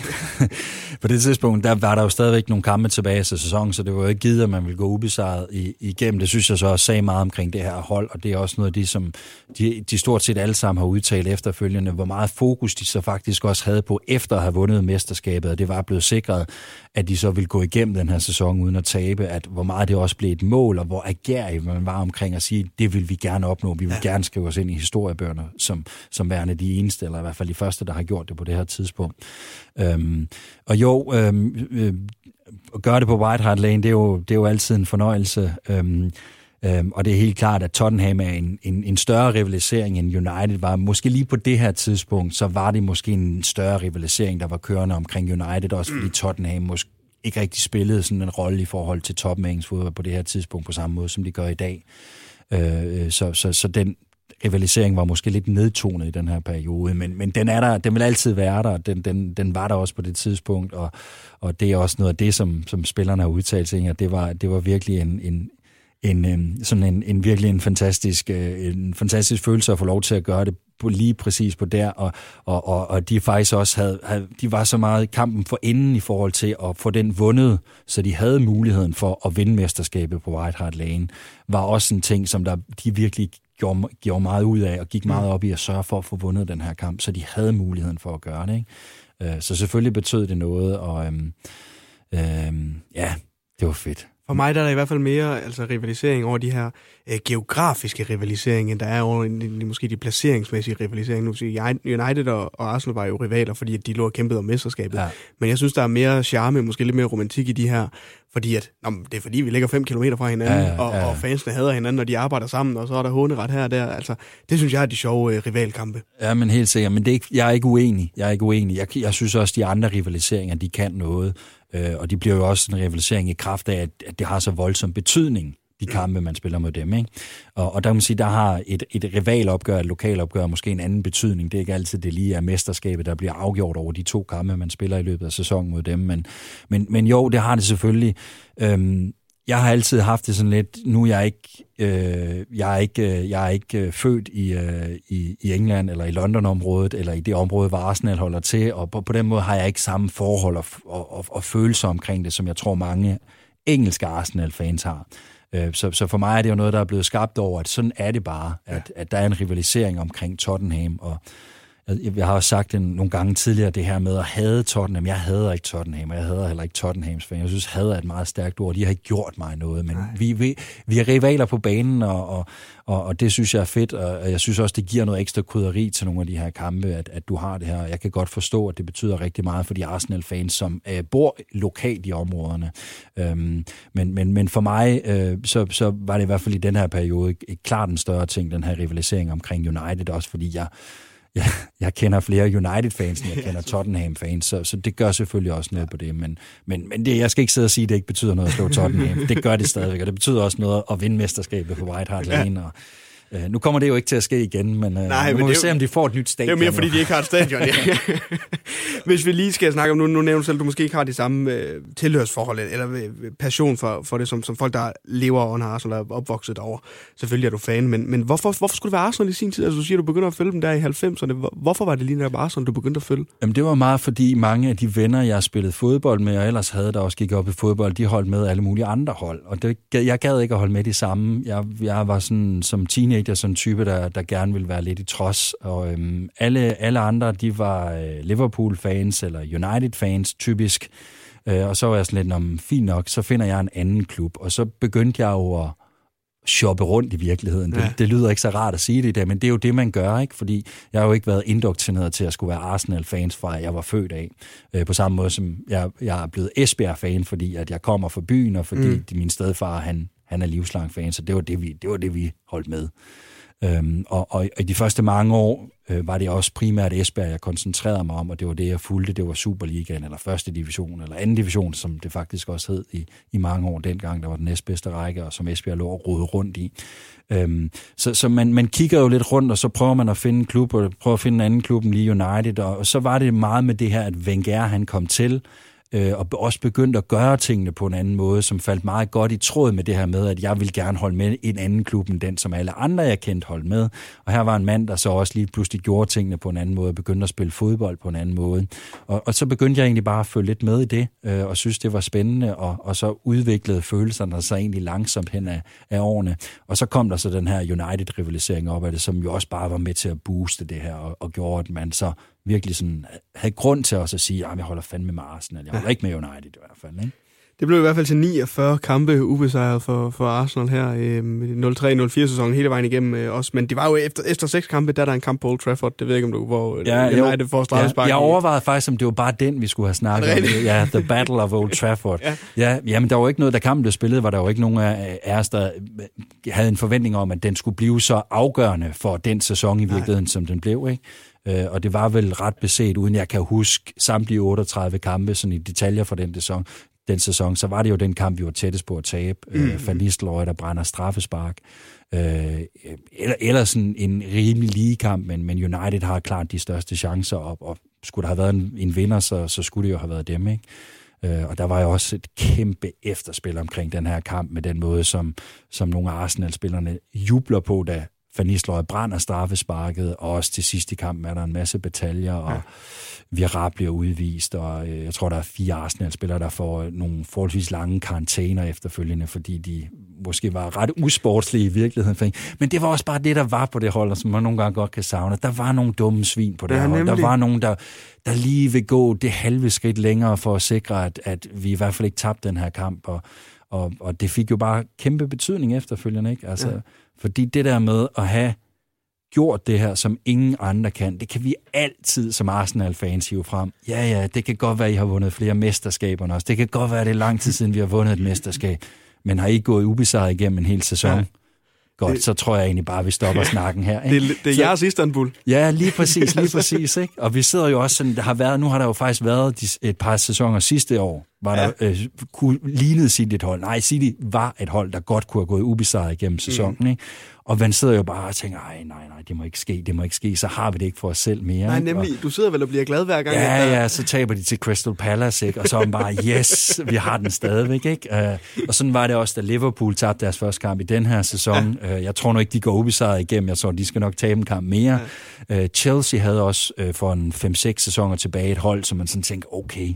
på det tidspunkt, der var der jo stadigvæk nogle kampe tilbage til sæsonen, så det var jo ikke givet, at man ville gå ubesejret igennem. Det synes jeg så også sagde meget omkring det her hold, og det er også noget af det, som de, de stort set alle sammen har udtalt efterfølgende, hvor meget fokus de så faktisk også havde på efter at have vundet mesterskabet, og det var blevet sikret, at de så ville gå igennem den her sæson uden at tabe, at hvor meget det også blev et mål, og hvor agerig man var omkring at sige, det vil vi gerne opnå, vi vil ja. gerne skrive os ind i historiebøgerne som, som værende de eneste, eller i hvert fald de første, der har gjort det på det her tidspunkt. Øhm, og jo, øhm, øh, at gøre det på White Hart Lane, det er jo, det er jo altid en fornøjelse. Øhm, Øhm, og det er helt klart, at Tottenham er en, en, en større rivalisering end United var. Måske lige på det her tidspunkt, så var det måske en større rivalisering, der var kørende omkring United, også fordi mm. Tottenham måske ikke rigtig spillede sådan en rolle i forhold til top fodbold på det her tidspunkt på samme måde, som de gør i dag. Øh, så, så, så den rivalisering var måske lidt nedtonet i den her periode, men, men den er der, den vil altid være der, den, den, den var der også på det tidspunkt, og, og det er også noget af det, som, som spillerne har udtalt sig, at det var, det var virkelig en, en, en, øh, sådan en, en virkelig en fantastisk, øh, en fantastisk følelse at få lov til at gøre det på, lige præcis på der, og, og, og, og de faktisk også havde, havde, de var så meget i kampen for inden i forhold til at få den vundet, så de havde muligheden for at vinde mesterskabet på White Hart Lane, var også en ting, som der, de virkelig gjorde, gjorde meget ud af, og gik meget op i at sørge for at få vundet den her kamp, så de havde muligheden for at gøre det. Ikke? Øh, så selvfølgelig betød det noget, og øhm, øhm, ja, det var fedt. For mig der er der i hvert fald mere altså, rivalisering over de her øh, geografiske rivaliseringer, end der er over de, måske de placeringsmæssige rivaliseringer. Nu sige, United og, og Arsenal var jo rivaler, fordi at de lå og kæmpede om mesterskabet. Ja. Men jeg synes, der er mere charme, måske lidt mere romantik i de her, fordi at, nå, det er fordi, vi ligger 5 km fra hinanden, ja, ja, ja. Og, og fansene hader hinanden, når de arbejder sammen, og så er der håneret her og der. Altså, det synes jeg er de sjove øh, rivalkampe. Ja, men helt sikkert. Men det er ikke, jeg er ikke uenig. Jeg er ikke uenig. Jeg, jeg synes også, de andre rivaliseringer, de kan noget. Øh, og de bliver jo også en rivalisering i kraft af, at, at det har så voldsom betydning, de kampe, man spiller mod dem. Ikke? Og, og der kan man sige, der har et, et rivalopgør, et lokalopgør måske en anden betydning. Det er ikke altid, det lige er mesterskabet, der bliver afgjort over de to kampe, man spiller i løbet af sæsonen mod dem. Men, men, men jo, det har det selvfølgelig. Øhm, jeg har altid haft det sådan lidt, nu er jeg ikke, øh, jeg er ikke, øh, jeg er ikke øh, født i, øh, i, i England eller i London-området, eller i det område, hvor Arsenal holder til, og på, på den måde har jeg ikke samme forhold og, og, og, og følelser omkring det, som jeg tror mange engelske Arsenal-fans har. Øh, så, så for mig er det jo noget, der er blevet skabt over, at sådan er det bare, at, at der er en rivalisering omkring Tottenham, og jeg har også sagt det nogle gange tidligere, det her med at hade Tottenham. Jeg hader ikke Tottenham, og jeg hader heller ikke Tottenhams fan. Jeg synes, hader er et meget stærkt ord. De har ikke gjort mig noget, men vi, vi, vi er rivaler på banen, og, og, og, og det synes jeg er fedt, og jeg synes også, det giver noget ekstra krydderi til nogle af de her kampe, at, at du har det her. Jeg kan godt forstå, at det betyder rigtig meget for de Arsenal-fans, som øh, bor lokalt i områderne. Øhm, men, men, men for mig, øh, så, så var det i hvert fald i den her periode klart en større ting, den her rivalisering omkring United, også fordi jeg jeg, jeg kender flere United-fans, end jeg kender Tottenham-fans, så, så det gør selvfølgelig også noget på det. Men, men, men det, jeg skal ikke sidde og sige, at det ikke betyder noget at slå Tottenham. Det gør det stadigvæk, og det betyder også noget at vinde mesterskabet på White Hart Lane. Og, Uh, nu kommer det jo ikke til at ske igen, men, uh, Nej, nu må vi se, om de får et nyt stadion. Det er mere, fordi de ikke har et stadion. Ja. Hvis vi lige skal snakke om, nu, nu nævner du selv, at du måske ikke har de samme uh, tilhørsforhold, eller uh, passion for, for det, som, som folk, der lever under Arsenal er opvokset derovre. Selvfølgelig er du fan, men, men hvorfor, hvorfor skulle det være Arsenal i sin tid? Altså, du siger, du begynder at følge dem der i 90'erne. Hvorfor var det lige netop Arsenal, du begyndte at følge? Jamen, det var meget, fordi mange af de venner, jeg spillede fodbold med, og ellers havde, der også gik op i fodbold, de holdt med alle mulige andre hold. Og det, jeg gad ikke at holde med de samme. Jeg, jeg var sådan, som teenager sådan en type, der der, gerne ville være lidt i trods. Og øhm, alle, alle andre, de var øh, Liverpool-fans eller United-fans, typisk. Øh, og så var jeg sådan lidt, om fint nok, så finder jeg en anden klub. Og så begyndte jeg jo at shoppe rundt i virkeligheden. Ja. Det, det lyder ikke så rart at sige det i dag, men det er jo det, man gør, ikke? Fordi jeg har jo ikke været indoktrineret til at skulle være Arsenal-fans fra, jeg var født af. Øh, på samme måde som jeg, jeg er blevet Esbjerg-fan, fordi at jeg kommer fra byen, og fordi mm. min stedfar, han, han er livslang fan, så det var det, vi, det var det, vi holdt med. Øhm, og, og i de første mange år øh, var det også primært Esbjerg, jeg koncentrerede mig om, og det var det, jeg fulgte. Det var Superligaen, eller første division, eller anden division, som det faktisk også hed i, i mange år dengang. Der var den næstbedste række, og som Esbjerg lå og rode rundt i. Øhm, så så man, man kigger jo lidt rundt, og så prøver man at finde en klub, og prøver at finde en anden klub end lige United, og, og så var det meget med det her, at Wenger han kom til, øh, og også begyndte at gøre tingene på en anden måde, som faldt meget godt i tråd med det her med, at jeg ville gerne holde med en anden klub end den, som alle andre, jeg kendte, holdt med. Og her var en mand, der så også lige pludselig gjorde tingene på en anden måde, og begyndte at spille fodbold på en anden måde. Og, og så begyndte jeg egentlig bare at følge lidt med i det, øh, og synes, det var spændende, og, og så udviklede følelserne sig egentlig langsomt hen af, af årene. Og så kom der så den her United-rivalisering op af det, som jo også bare var med til at booste det her, og, og gjorde, at man så virkelig sådan, havde grund til også at sige, at jeg holder fandme med Arsenal. Jeg holder ja. ikke med United i hvert fald. Ikke? Det blev i hvert fald til 49 kampe ubesejret for, for Arsenal her øh, 03-04 sæsonen hele vejen igennem øh, også. Men det var jo efter, efter seks kampe, der er der en kamp på Old Trafford. Det ved jeg ikke, om du, hvor ja, United jo, får straffespark. Ja, jeg overvejede faktisk, om det var bare den, vi skulle have snakket om. Ja, The Battle of Old Trafford. ja. ja. jamen, der var ikke noget, da kampen blev spillet, var der jo ikke nogen af os, der havde en forventning om, at den skulle blive så afgørende for den sæson i virkeligheden, Nej. som den blev. Ikke? Øh, og det var vel ret beset, uden jeg kan huske samtlige 38 kampe sådan i detaljer for den sæson, den sæson, så var det jo den kamp, vi var tættest på at tabe. Øh, mm. Øh, Van Nistelrooy, der brænder straffespark. Øh, eller, eller sådan en rimelig lige kamp, men, men United har klart de største chancer, og, og skulle der have været en, en vinder, så, så skulle det jo have været dem, ikke? Øh, og der var jo også et kæmpe efterspil omkring den her kamp, med den måde, som, som nogle af Arsenal-spillerne jubler på, da Van Nistelrooy brænder straffesparket, og også til sidst i kampen er der en masse bataljer, og ja. Vira bliver udvist, og øh, jeg tror, der er fire Arsenal-spillere, der får nogle forholdsvis lange karantæner efterfølgende, fordi de måske var ret usportslige i virkeligheden. Men det var også bare det, der var på det hold, som man nogle gange godt kan savne. Der var nogle dumme svin på det ja, hold. Nemlig. Der var nogen, der, der lige vil gå det halve skridt længere for at sikre, at, at vi i hvert fald ikke tabte den her kamp, og, og, og det fik jo bare kæmpe betydning efterfølgende, ikke? Altså, ja fordi det der med at have gjort det her, som ingen andre kan, det kan vi altid som Arsenal-fans hive frem. Ja, ja, det kan godt være, at I har vundet flere mesterskaber end os. Det kan godt være, at det er lang tid siden, vi har vundet et mesterskab. Men har I gået ubesejret igennem en hel sæson? Ja. Godt, det, så tror jeg egentlig bare, vi stopper snakken her. Ikke? Det, det er så, jeres Istanbul. Ja, lige præcis, lige præcis. Ikke? Og vi sidder jo også sådan, der har været, nu har der jo faktisk været et par sæsoner sidste år, var der, øh, kunne, lignede City et hold. Nej, City var et hold, der godt kunne have gået ubesejret igennem sæsonen. Mm. Ikke? Og man sidder jo bare og tænker, nej, nej, nej, det må ikke ske, det må ikke ske, så har vi det ikke for os selv mere. Nej, nemlig, Og, du sidder vel og bliver glad hver gang. Ja, der- ja, så taber de til Crystal Palace, ikke? og så er man bare, yes, vi har den stadigvæk. Ikke? Uh, og sådan var det også, da Liverpool tabte deres første kamp i den her sæson. Ja. Uh, jeg tror nu ikke, de går ubesejret igennem. Jeg tror, de skal nok tabe en kamp mere. Ja. Uh, Chelsea havde også uh, for en 5-6 sæsoner tilbage et hold, som man sådan tænkte, okay.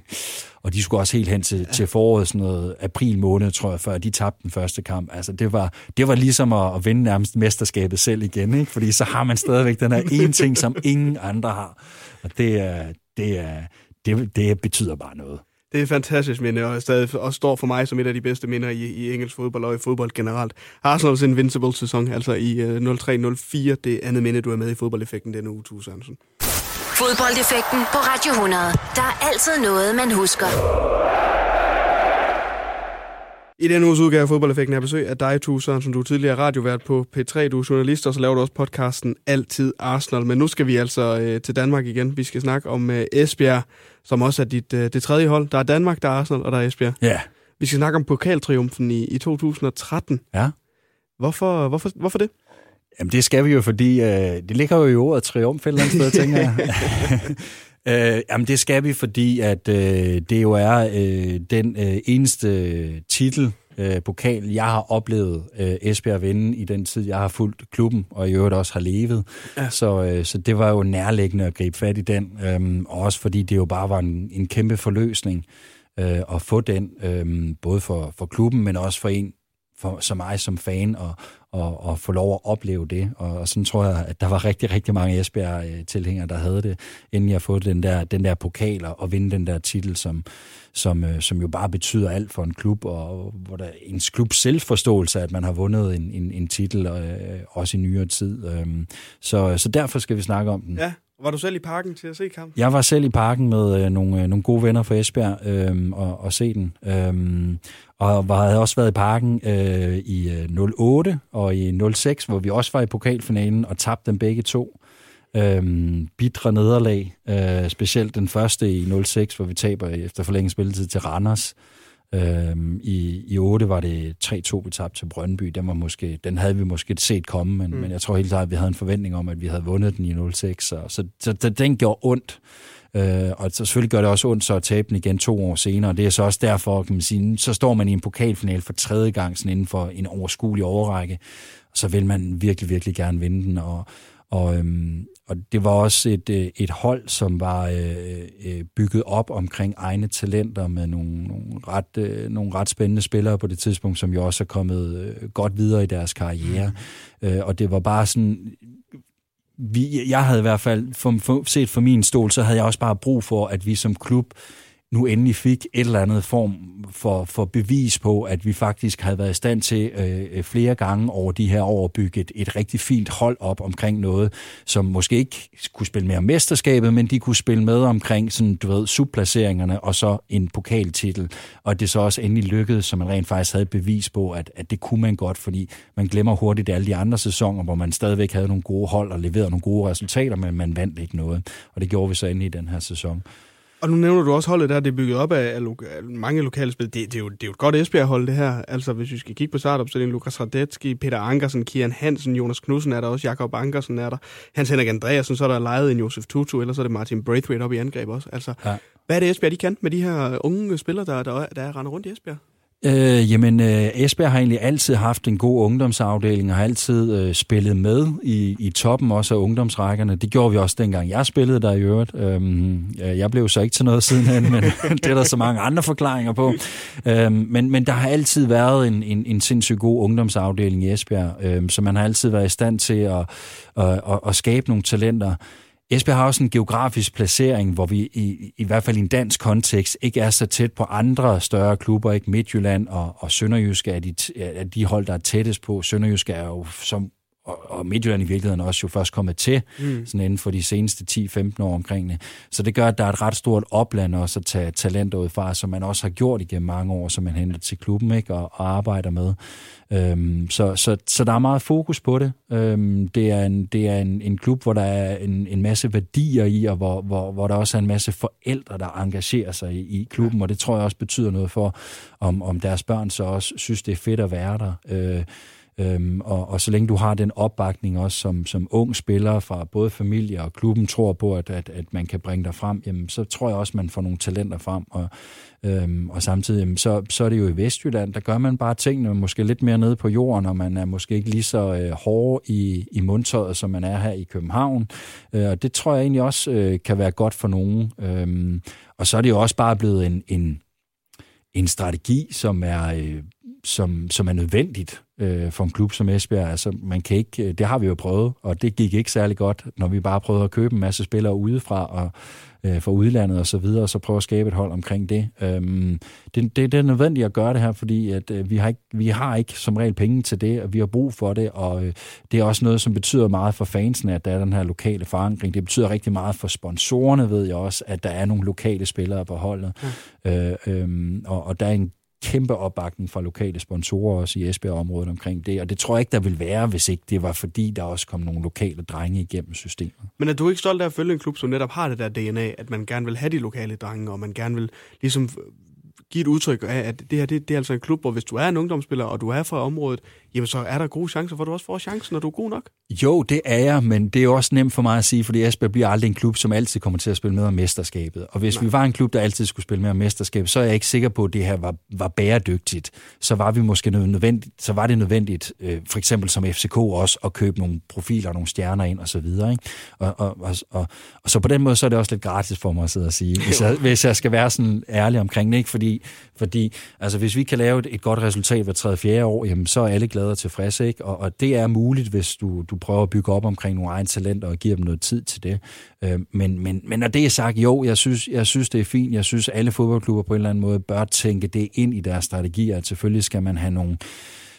Og de skulle også helt hen til, ja. til foråret, sådan noget april måned, tror jeg, før de tabte den første kamp. Altså, det var, det var ligesom at, at vinde nærmest mesterskabet selv igen, ikke? fordi så har man stadigvæk den her ene ting, som ingen andre har. Og det, er, det, er, det, det betyder bare noget. Det er fantastisk minde, og stadig også står for mig som et af de bedste minder i, i engelsk fodbold og i fodbold generelt. Arsenals Invincible-sæson, altså i uh, 03-04, det andet minde, du er med i fodboldeffekten denne uge, Tue Sørensen. Fodboldeffekten på Radio 100. Der er altid noget, man husker. I denne uges udgave af Fodboldeffekten er besøg af dig, Tue Sørensen. Du er tidligere radiovært på P3, du er journalist, og så laver du også podcasten Altid Arsenal. Men nu skal vi altså øh, til Danmark igen. Vi skal snakke om øh, Esbjerg, som også er dit, øh, det tredje hold. Der er Danmark, der er Arsenal, og der er Esbjerg. Ja. Vi skal snakke om pokaltriumfen i, i 2013. Ja. Hvorfor, hvorfor, hvorfor det? Jamen, det skal vi jo, fordi øh, det ligger jo i ordet triumf et eller andet sted, tænker jeg. øh, jamen, det skal vi, fordi at øh, det jo er øh, den øh, eneste titel, øh, pokal, jeg har oplevet øh, Esbjerg vinde i den tid, jeg har fulgt klubben, og i øvrigt også har levet. Ja. Så, øh, så det var jo nærliggende at gribe fat i den, øh, og også fordi det jo bare var en, en kæmpe forløsning øh, at få den, øh, både for, for klubben, men også for en for, som mig som fan, og, og, og få lov at opleve det. Og, og sådan tror jeg, at der var rigtig, rigtig mange Esbjerg-tilhængere, der havde det, inden jeg fået den der, den der pokal og, vinde den der titel, som, som, øh, som jo bare betyder alt for en klub, og hvor der ens klub selvforståelse, at man har vundet en, en, en titel, øh, også i nyere tid. Øh, så, så derfor skal vi snakke om den. Ja, var du selv i parken til at se kampen? Jeg var selv i parken med øh, nogle, øh, nogle gode venner fra Esbjerg øh, og, og se den. Øh, og var, havde også været i parken øh, i øh, 08 og i 06, hvor vi også var i pokalfinalen og tabte dem begge to. Øh, bitre nederlag, øh, specielt den første i 06, hvor vi taber efter forlænget spilletid til Randers. Øhm, i, I 8 var det 3-2, vi tabte til Brøndby. Den, var måske, den havde vi måske set komme, men, mm. men jeg tror helt klart, at vi havde en forventning om, at vi havde vundet den i 06. Så, så, så, så den gjorde ondt. Øh, og så selvfølgelig gør det også ondt så at tabe den igen to år senere. Det er så også derfor, kan man sige, så står man i en pokalfinal for tredje gang sådan inden for en overskuelig overrække. Og så vil man virkelig, virkelig gerne vinde den. Og, og, øhm, og det var også et, øh, et hold, som var øh, øh, bygget op omkring egne talenter med nogle, nogle, ret, øh, nogle ret spændende spillere på det tidspunkt, som jo også er kommet øh, godt videre i deres karriere. Mm. Øh, og det var bare sådan vi, jeg havde i hvert fald, for, for, set for min stol, så havde jeg også bare brug for, at vi som klub nu endelig fik et eller andet form for, for bevis på, at vi faktisk havde været i stand til øh, flere gange over de her år at bygge et, et rigtig fint hold op omkring noget, som måske ikke kunne spille mere om mesterskabet, men de kunne spille med omkring sådan, du ved, subplaceringerne og så en pokaltitel. Og det så også endelig lykkedes, så man rent faktisk havde et bevis på, at, at det kunne man godt, fordi man glemmer hurtigt alle de andre sæsoner, hvor man stadigvæk havde nogle gode hold og leverede nogle gode resultater, men man vandt ikke noget. Og det gjorde vi så endelig i den her sæson. Og nu nævner du også holdet der, det er bygget op af, af, loka- af mange lokale spil. Det, det, er jo, det er jo et godt Esbjerg-hold, det her. Altså, hvis vi skal kigge på startopstillingen, Lukas Radetski, Peter Ankersen, Kian Hansen, Jonas Knudsen er der også, Jakob Ankersen er der, Hans Henrik Andreasen, så er der lejet en Josef Tutu, eller så er det Martin Braithwaite op i angreb også. Altså, Ja. hvad er det Esbjerg, de kan med de her unge spillere, der, der, der er render rundt i Esbjerg? Øh, jamen, øh, Esbjerg har egentlig altid haft en god ungdomsafdeling, og har altid øh, spillet med i, i toppen også af ungdomsrækkerne. Det gjorde vi også dengang, jeg spillede der i øvrigt. Øhm, jeg blev så ikke til noget sidenhen, men det er der så mange andre forklaringer på. Øhm, men, men der har altid været en, en, en sindssygt god ungdomsafdeling i Esbjerg, øhm, så man har altid været i stand til at, at, at, at skabe nogle talenter. Esbjerg har også en geografisk placering, hvor vi i, i hvert fald i en dansk kontekst ikke er så tæt på andre større klubber. Ikke Midtjylland og, og Sønderjysk er de, er de hold, der er tættest på. Sønderjysk er jo som og, og Midtjylland i virkeligheden også jo først kommet til, mm. sådan inden for de seneste 10-15 år omkring det. Så det gør, at der er et ret stort opland også at tage talenter ud fra, som man også har gjort igennem mange år, som man henter til klubben ikke, og, og arbejder med. Øhm, så, så, så der er meget fokus på det. Øhm, det er, en, det er en, en klub, hvor der er en, en masse værdier i, og hvor, hvor, hvor der også er en masse forældre, der engagerer sig i, i klubben, og det tror jeg også betyder noget for, om, om deres børn så også synes, det er fedt at være der. Øh, Øhm, og, og så længe du har den opbakning også som, som ung spiller fra både familie og klubben tror på, at, at, at man kan bringe dig frem, jamen, så tror jeg også, man får nogle talenter frem. Og, øhm, og samtidig, jamen, så, så er det jo i Vestjylland, der gør man bare tingene måske lidt mere nede på jorden, og man er måske ikke lige så øh, hård i, i mundtøjet, som man er her i København. Øh, og det tror jeg egentlig også øh, kan være godt for nogen. Øhm, og så er det jo også bare blevet en, en, en strategi, som er, øh, som, som er nødvendigt øh, for en klub som Esbjerg. Altså, man kan ikke, øh, det har vi jo prøvet, og det gik ikke særlig godt, når vi bare prøvede at købe en masse spillere udefra og øh, fra udlandet og så videre, og så prøve at skabe et hold omkring det. Øhm, det, det, det er nødvendigt at gøre det her, fordi at, øh, vi, har ikke, vi har ikke som regel penge til det, og vi har brug for det, og øh, det er også noget, som betyder meget for fansene, at der er den her lokale forankring. Det betyder rigtig meget for sponsorerne, ved jeg også, at der er nogle lokale spillere på holdet. Ja. Øh, øh, og, og der er en kæmpe opbakning fra lokale sponsorer også i Esbjerg-området omkring det, og det tror jeg ikke, der vil være, hvis ikke det var fordi, der også kom nogle lokale drenge igennem systemet. Men er du ikke stolt af at følge en klub, som netop har det der DNA, at man gerne vil have de lokale drenge, og man gerne vil ligesom give et udtryk af, at det her det, det er altså en klub, hvor hvis du er en ungdomsspiller, og du er fra området, jamen så er der gode chancer for, du også får chancen, når du er god nok. Jo, det er jeg, men det er også nemt for mig at sige, fordi Esbjerg bliver aldrig en klub, som altid kommer til at spille med om mesterskabet. Og hvis Nej. vi var en klub, der altid skulle spille med om mesterskabet, så er jeg ikke sikker på, at det her var, var bæredygtigt. Så var vi måske nødvendigt, så var det nødvendigt, øh, for eksempel som FCK også, at købe nogle profiler, nogle stjerner ind og så videre. Ikke? Og, og, og, og, og, så på den måde, så er det også lidt gratis for mig at sidde og sige, hvis jeg, hvis jeg skal være sådan ærlig omkring det, ikke? Fordi, fordi altså, hvis vi kan lave et, et godt resultat hver tredje, fjerde år, jamen, så er alle glade og tilfredse. Ikke? Og, og det er muligt, hvis du, du prøver at bygge op omkring nogle egne talenter og giver dem noget tid til det. Øh, men, men, men når det er sagt, jo, jeg synes, jeg synes, det er fint. Jeg synes, alle fodboldklubber på en eller anden måde bør tænke det ind i deres strategier, at selvfølgelig skal man have nogle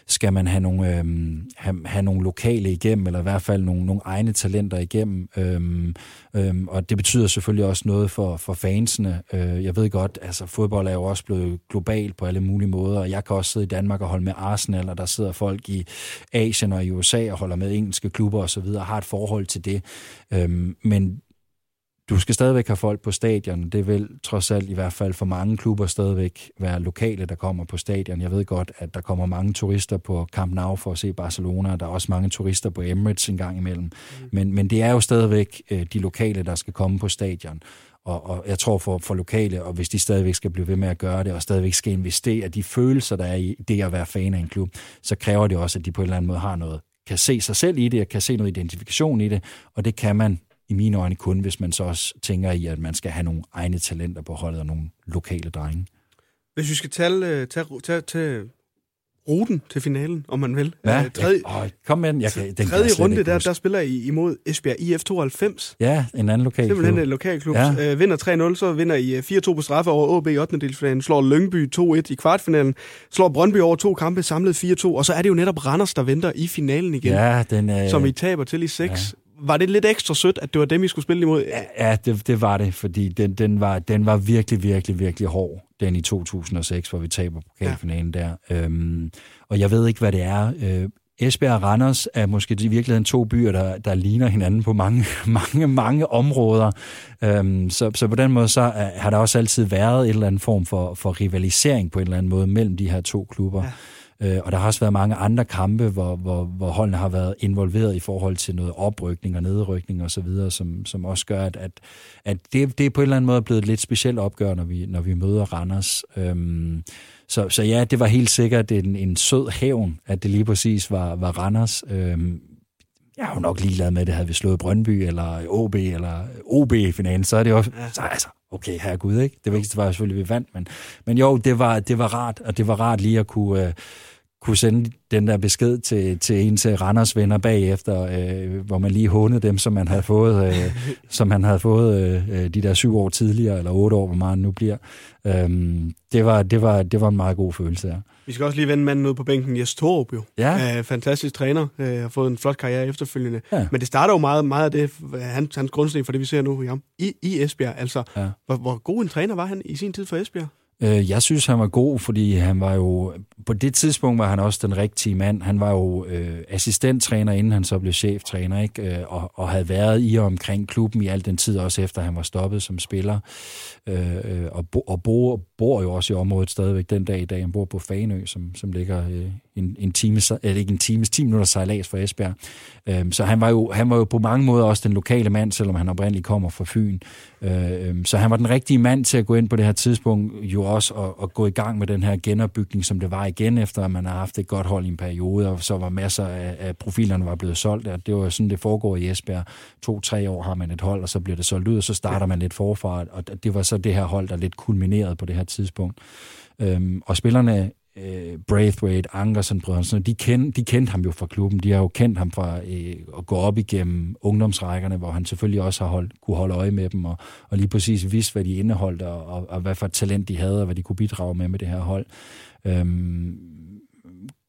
skal man have nogle, øhm, have, have nogle lokale igennem, eller i hvert fald nogle, nogle egne talenter igennem. Øhm, øhm, og det betyder selvfølgelig også noget for, for fansene. Øh, jeg ved godt, altså fodbold er jo også blevet globalt på alle mulige måder, og jeg kan også sidde i Danmark og holde med Arsenal, og der sidder folk i Asien og i USA og holder med engelske klubber osv., og har et forhold til det. Øhm, men du skal stadigvæk have folk på stadion. Det vil trods alt i hvert fald for mange klubber stadigvæk være lokale, der kommer på stadion. Jeg ved godt, at der kommer mange turister på Camp Nou for at se Barcelona, og der er også mange turister på Emirates en gang imellem. Mm. Men, men det er jo stadigvæk øh, de lokale, der skal komme på stadion. Og, og jeg tror for, for lokale, og hvis de stadigvæk skal blive ved med at gøre det, og stadigvæk skal investere de følelser, der er i det at være fan af en klub, så kræver det også, at de på en eller anden måde har noget, kan se sig selv i det, og kan se noget identifikation i det, og det kan man i mine øjne kun, hvis man så også tænker i, at man skal have nogle egne talenter på holdet og nogle lokale drenge. Hvis vi skal tage, tage, tage, tage ruten til finalen, om man vil. Ja, uh, tredje, ja åh, kom med den. Jeg kan, den tredje kan runde, der, der spiller I imod Esbjerg IF 92. Ja, en anden lokal Simpelthen klub. en lokal klub. Ja. Uh, vinder 3-0, så vinder I 4-2 på straffe over AB i 8. delsfinalen, slår Lyngby 2-1 i kvartfinalen, slår Brøndby over to kampe, samlet 4-2, og så er det jo netop Randers, der venter i finalen igen, ja, den, uh... som I taber til i 6. Var det lidt ekstra sødt, at det var dem, I skulle spille imod? Ja, det, det var det, fordi den, den, var, den var virkelig, virkelig, virkelig hård, den i 2006, hvor vi taber pokalfinalen ja. der. Øhm, og jeg ved ikke, hvad det er. Øh, Esbjerg og Randers er måske i virkeligheden to byer, der, der ligner hinanden på mange, mange, mange områder. Øhm, så, så på den måde så er, har der også altid været en eller anden form for, for rivalisering på en eller anden måde mellem de her to klubber. Ja. Øh, og der har også været mange andre kampe, hvor, hvor, hvor holdene har været involveret i forhold til noget oprykning og nedrykning osv., som, som også gør, at, at, at det, det er på en eller anden måde blevet et lidt specielt opgør, når vi, når vi møder Randers. Øhm, så, så ja, det var helt sikkert en, en sød hævn, at det lige præcis var, var Randers. Øhm, jeg er jo nok ligeglad med det, havde vi slået Brøndby eller OB eller OB i finalen, så er det jo så, altså, okay, herregud, ikke? Det vigtigste var selvfølgelig, at vi vandt, men, men jo, det var, det var rart, og det var rart lige at kunne, uh, kunne sende den der besked til, til ens Randers venner bagefter, øh, hvor man lige hånede dem, som man havde fået, øh, som man havde fået øh, de der syv år tidligere, eller otte år, hvor meget nu bliver. Øhm, det, var, det, var, det var en meget god følelse, ja. Vi skal også lige vende manden ud på bænken, Jes Torup jo. Ja. Øh, fantastisk træner, øh, har fået en flot karriere efterfølgende. Ja. Men det starter jo meget, meget af det, hans, hans grundsten for det, vi ser nu i ham, i, i Esbjerg. Altså, Ja. hvor, hvor god en træner var han i sin tid for Esbjerg? Øh, Jeg synes, han var god, fordi han var jo... På det tidspunkt var han også den rigtige mand. Han var jo øh, assistenttræner, inden han så blev cheftræner, ikke? Øh, og, og havde været i og omkring klubben i al den tid, også efter han var stoppet som spiller. Øh, øh og bo, og bo, bor jo også i området stadigvæk den dag i dag. Han bor på Fanø, som, som ligger øh, en, en time, eller ikke en time, 10 minutter sejlads fra Esbjerg. Øh, så han var, jo, han var jo på mange måder også den lokale mand, selvom han oprindeligt kommer fra Fyn. Øh, øh, så han var den rigtige mand til at gå ind på det her tidspunkt, jo også at, at gå i gang med den her genopbygning, som det var igen, efter at man har haft et godt hold i en periode, og så var masser af, af profilerne var blevet solgt. Og det var jo sådan, det foregår i Esbjerg. To-tre år har man et hold, og så bliver det solgt ud, og så starter man lidt forfra, og det var så det her hold, der lidt kulminerede på det her tidspunkt. Øhm, og spillerne øh, Braithwaite, Ankersen, brødrene, de, kend, de kendte ham jo fra klubben. De har jo kendt ham fra øh, at gå op igennem ungdomsrækkerne, hvor han selvfølgelig også har holdt, kunne holde øje med dem, og, og lige præcis vidste, hvad de indeholdt, og, og, og hvad for et talent de havde, og hvad de kunne bidrage med med det her hold. Øhm,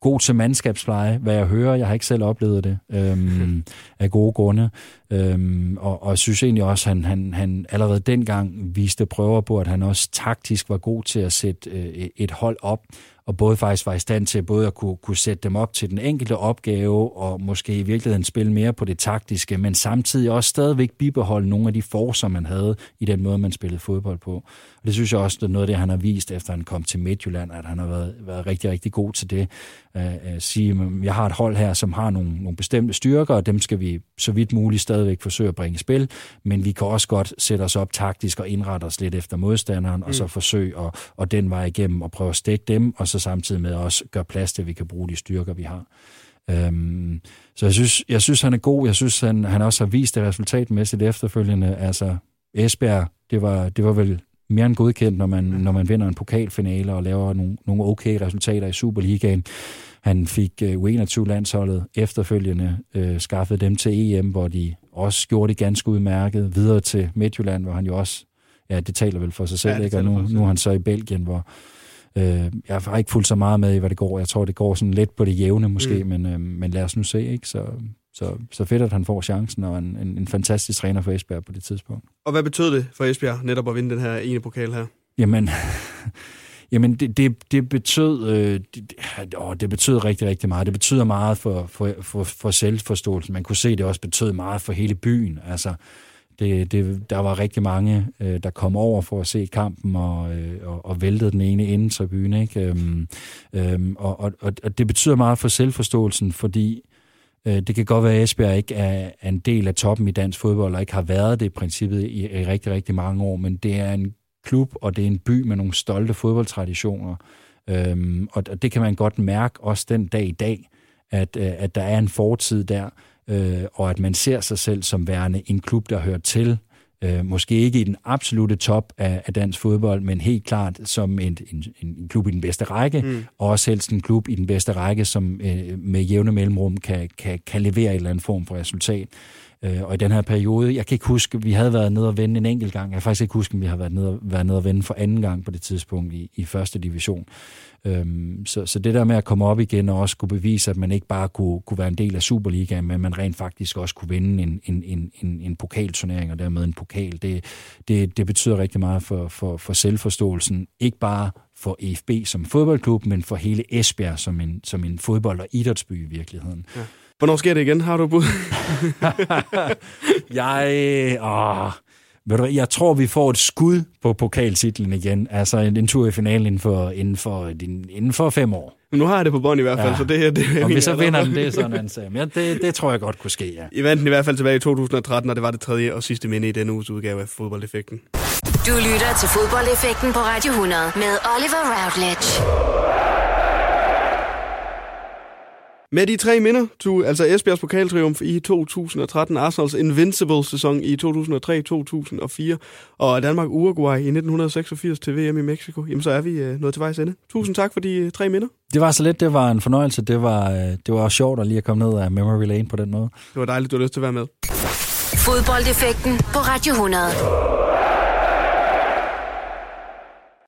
god til mandskabspleje, hvad jeg hører. Jeg har ikke selv oplevet det øhm, af gode grunde. Øhm, og, og jeg synes egentlig også, at han, han, han allerede dengang viste prøver på, at han også taktisk var god til at sætte øh, et hold op, og både faktisk var i stand til både at kunne, kunne sætte dem op til den enkelte opgave, og måske i virkeligheden spille mere på det taktiske, men samtidig også stadigvæk bibeholde nogle af de forser, man havde i den måde, man spillede fodbold på. Og det synes jeg også, det er noget af det, han har vist, efter han kom til Midtjylland, at han har været, været rigtig, rigtig god til det. At sige, jeg har et hold her, som har nogle, nogle bestemte styrker, og dem skal vi så vidt muligt stadigvæk forsøge at bringe i spil, men vi kan også godt sætte os op taktisk og indrette os lidt efter modstanderen, mm. og så forsøge at, og den vej igennem og prøve at stikke dem, og så samtidig med også gøre plads til, at vi kan bruge de styrker, vi har. Øhm, så jeg synes, jeg synes, han er god. Jeg synes, han, han også har vist det resultatmæssigt efterfølgende. Altså, Esbjerg, det var, det var vel mere end godkendt, når man, når man vinder en pokalfinale og laver nogle, nogle okay resultater i Superligaen. Han fik uh, U21-landsholdet efterfølgende uh, skaffet dem til EM, hvor de også gjorde det ganske udmærket. Videre til Midtjylland, hvor han jo også, ja, det taler vel for sig selv, Ja, ikke? og nu, nu er han så i Belgien, hvor øh, jeg har ikke fulgt så meget med i, hvad det går. Jeg tror, det går sådan lidt på det jævne måske, mm. men, øh, men lad os nu se, ikke? Så, så, så fedt, at han får chancen, og en, en, en fantastisk træner for Esbjerg på det tidspunkt. Og hvad betød det for Esbjerg netop at vinde den her ene pokal her? Jamen, jamen det, det, det betød øh, det, åh, det betød rigtig, rigtig meget. Det betyder meget for, for, for, for selvforståelsen. Man kunne se, det også betød meget for hele byen. Altså, det, det, der var rigtig mange, øh, der kom over for at se kampen og, øh, og, og væltede den ene inden tribune. Ikke? Øhm, øhm, og, og, og det betyder meget for selvforståelsen, fordi øh, det kan godt være, at Esbjerg ikke er, er en del af toppen i dansk fodbold, og ikke har været det i princippet i, i rigtig, rigtig mange år, men det er en klub, og det er en by med nogle stolte fodboldtraditioner. Øhm, og det kan man godt mærke også den dag i dag, at, øh, at der er en fortid der, øh, og at man ser sig selv som værende en klub, der hører til, øh, måske ikke i den absolute top af, af dansk fodbold, men helt klart som en, en, en klub i den bedste række, mm. og også helst en klub i den bedste række, som øh, med jævne mellemrum kan, kan, kan levere en eller anden form for resultat. Øh, og i den her periode, jeg kan ikke huske, vi havde været nede og vende en enkelt gang. Jeg kan faktisk ikke huske, om vi har været nede, været nede og vende for anden gang på det tidspunkt i, i første division. Øhm, så, så det der med at komme op igen og også kunne bevise, at man ikke bare kunne, kunne være en del af Superligaen, men man rent faktisk også kunne vinde en, en, en, en, en pokalturnering og dermed en pokal, det, det, det betyder rigtig meget for, for, for selvforståelsen. Ikke bare for EFB som fodboldklub, men for hele Esbjerg som en, som en fodbold- og idrætsby i virkeligheden. Ja. Hvornår sker det igen? Har du bud? jeg, åh, ved du, jeg tror, vi får et skud på pokaltitlen igen. Altså en, en tur i finalen inden for, inden for, inden for fem år. nu har jeg det på bånd i hvert fald, Ja. så det her... Det er Om vi så vinder den, det er sådan en sag. Men ja, det, det tror jeg godt kunne ske, ja. I vandt i hvert fald tilbage i 2013, og det var det tredje og sidste minde i denne uges udgave af Fodboldeffekten. Du lytter til fodboldeffekten på Radio 100 med Oliver Routledge. Med de tre minder, to, altså Esbjergs pokaltriumf i 2013, Arsenals Invincible-sæson i 2003-2004, og Danmark-Uruguay i 1986 til VM i Mexico, jamen så er vi øh, nået til vejs ende. Tusind tak for de øh, tre minder. Det var så lidt, det var en fornøjelse. Det var, øh, det var sjovt at lige at komme ned af Memory Lane på den måde. Det var dejligt, du har lyst til at være med. Fodboldeffekten på Radio 100.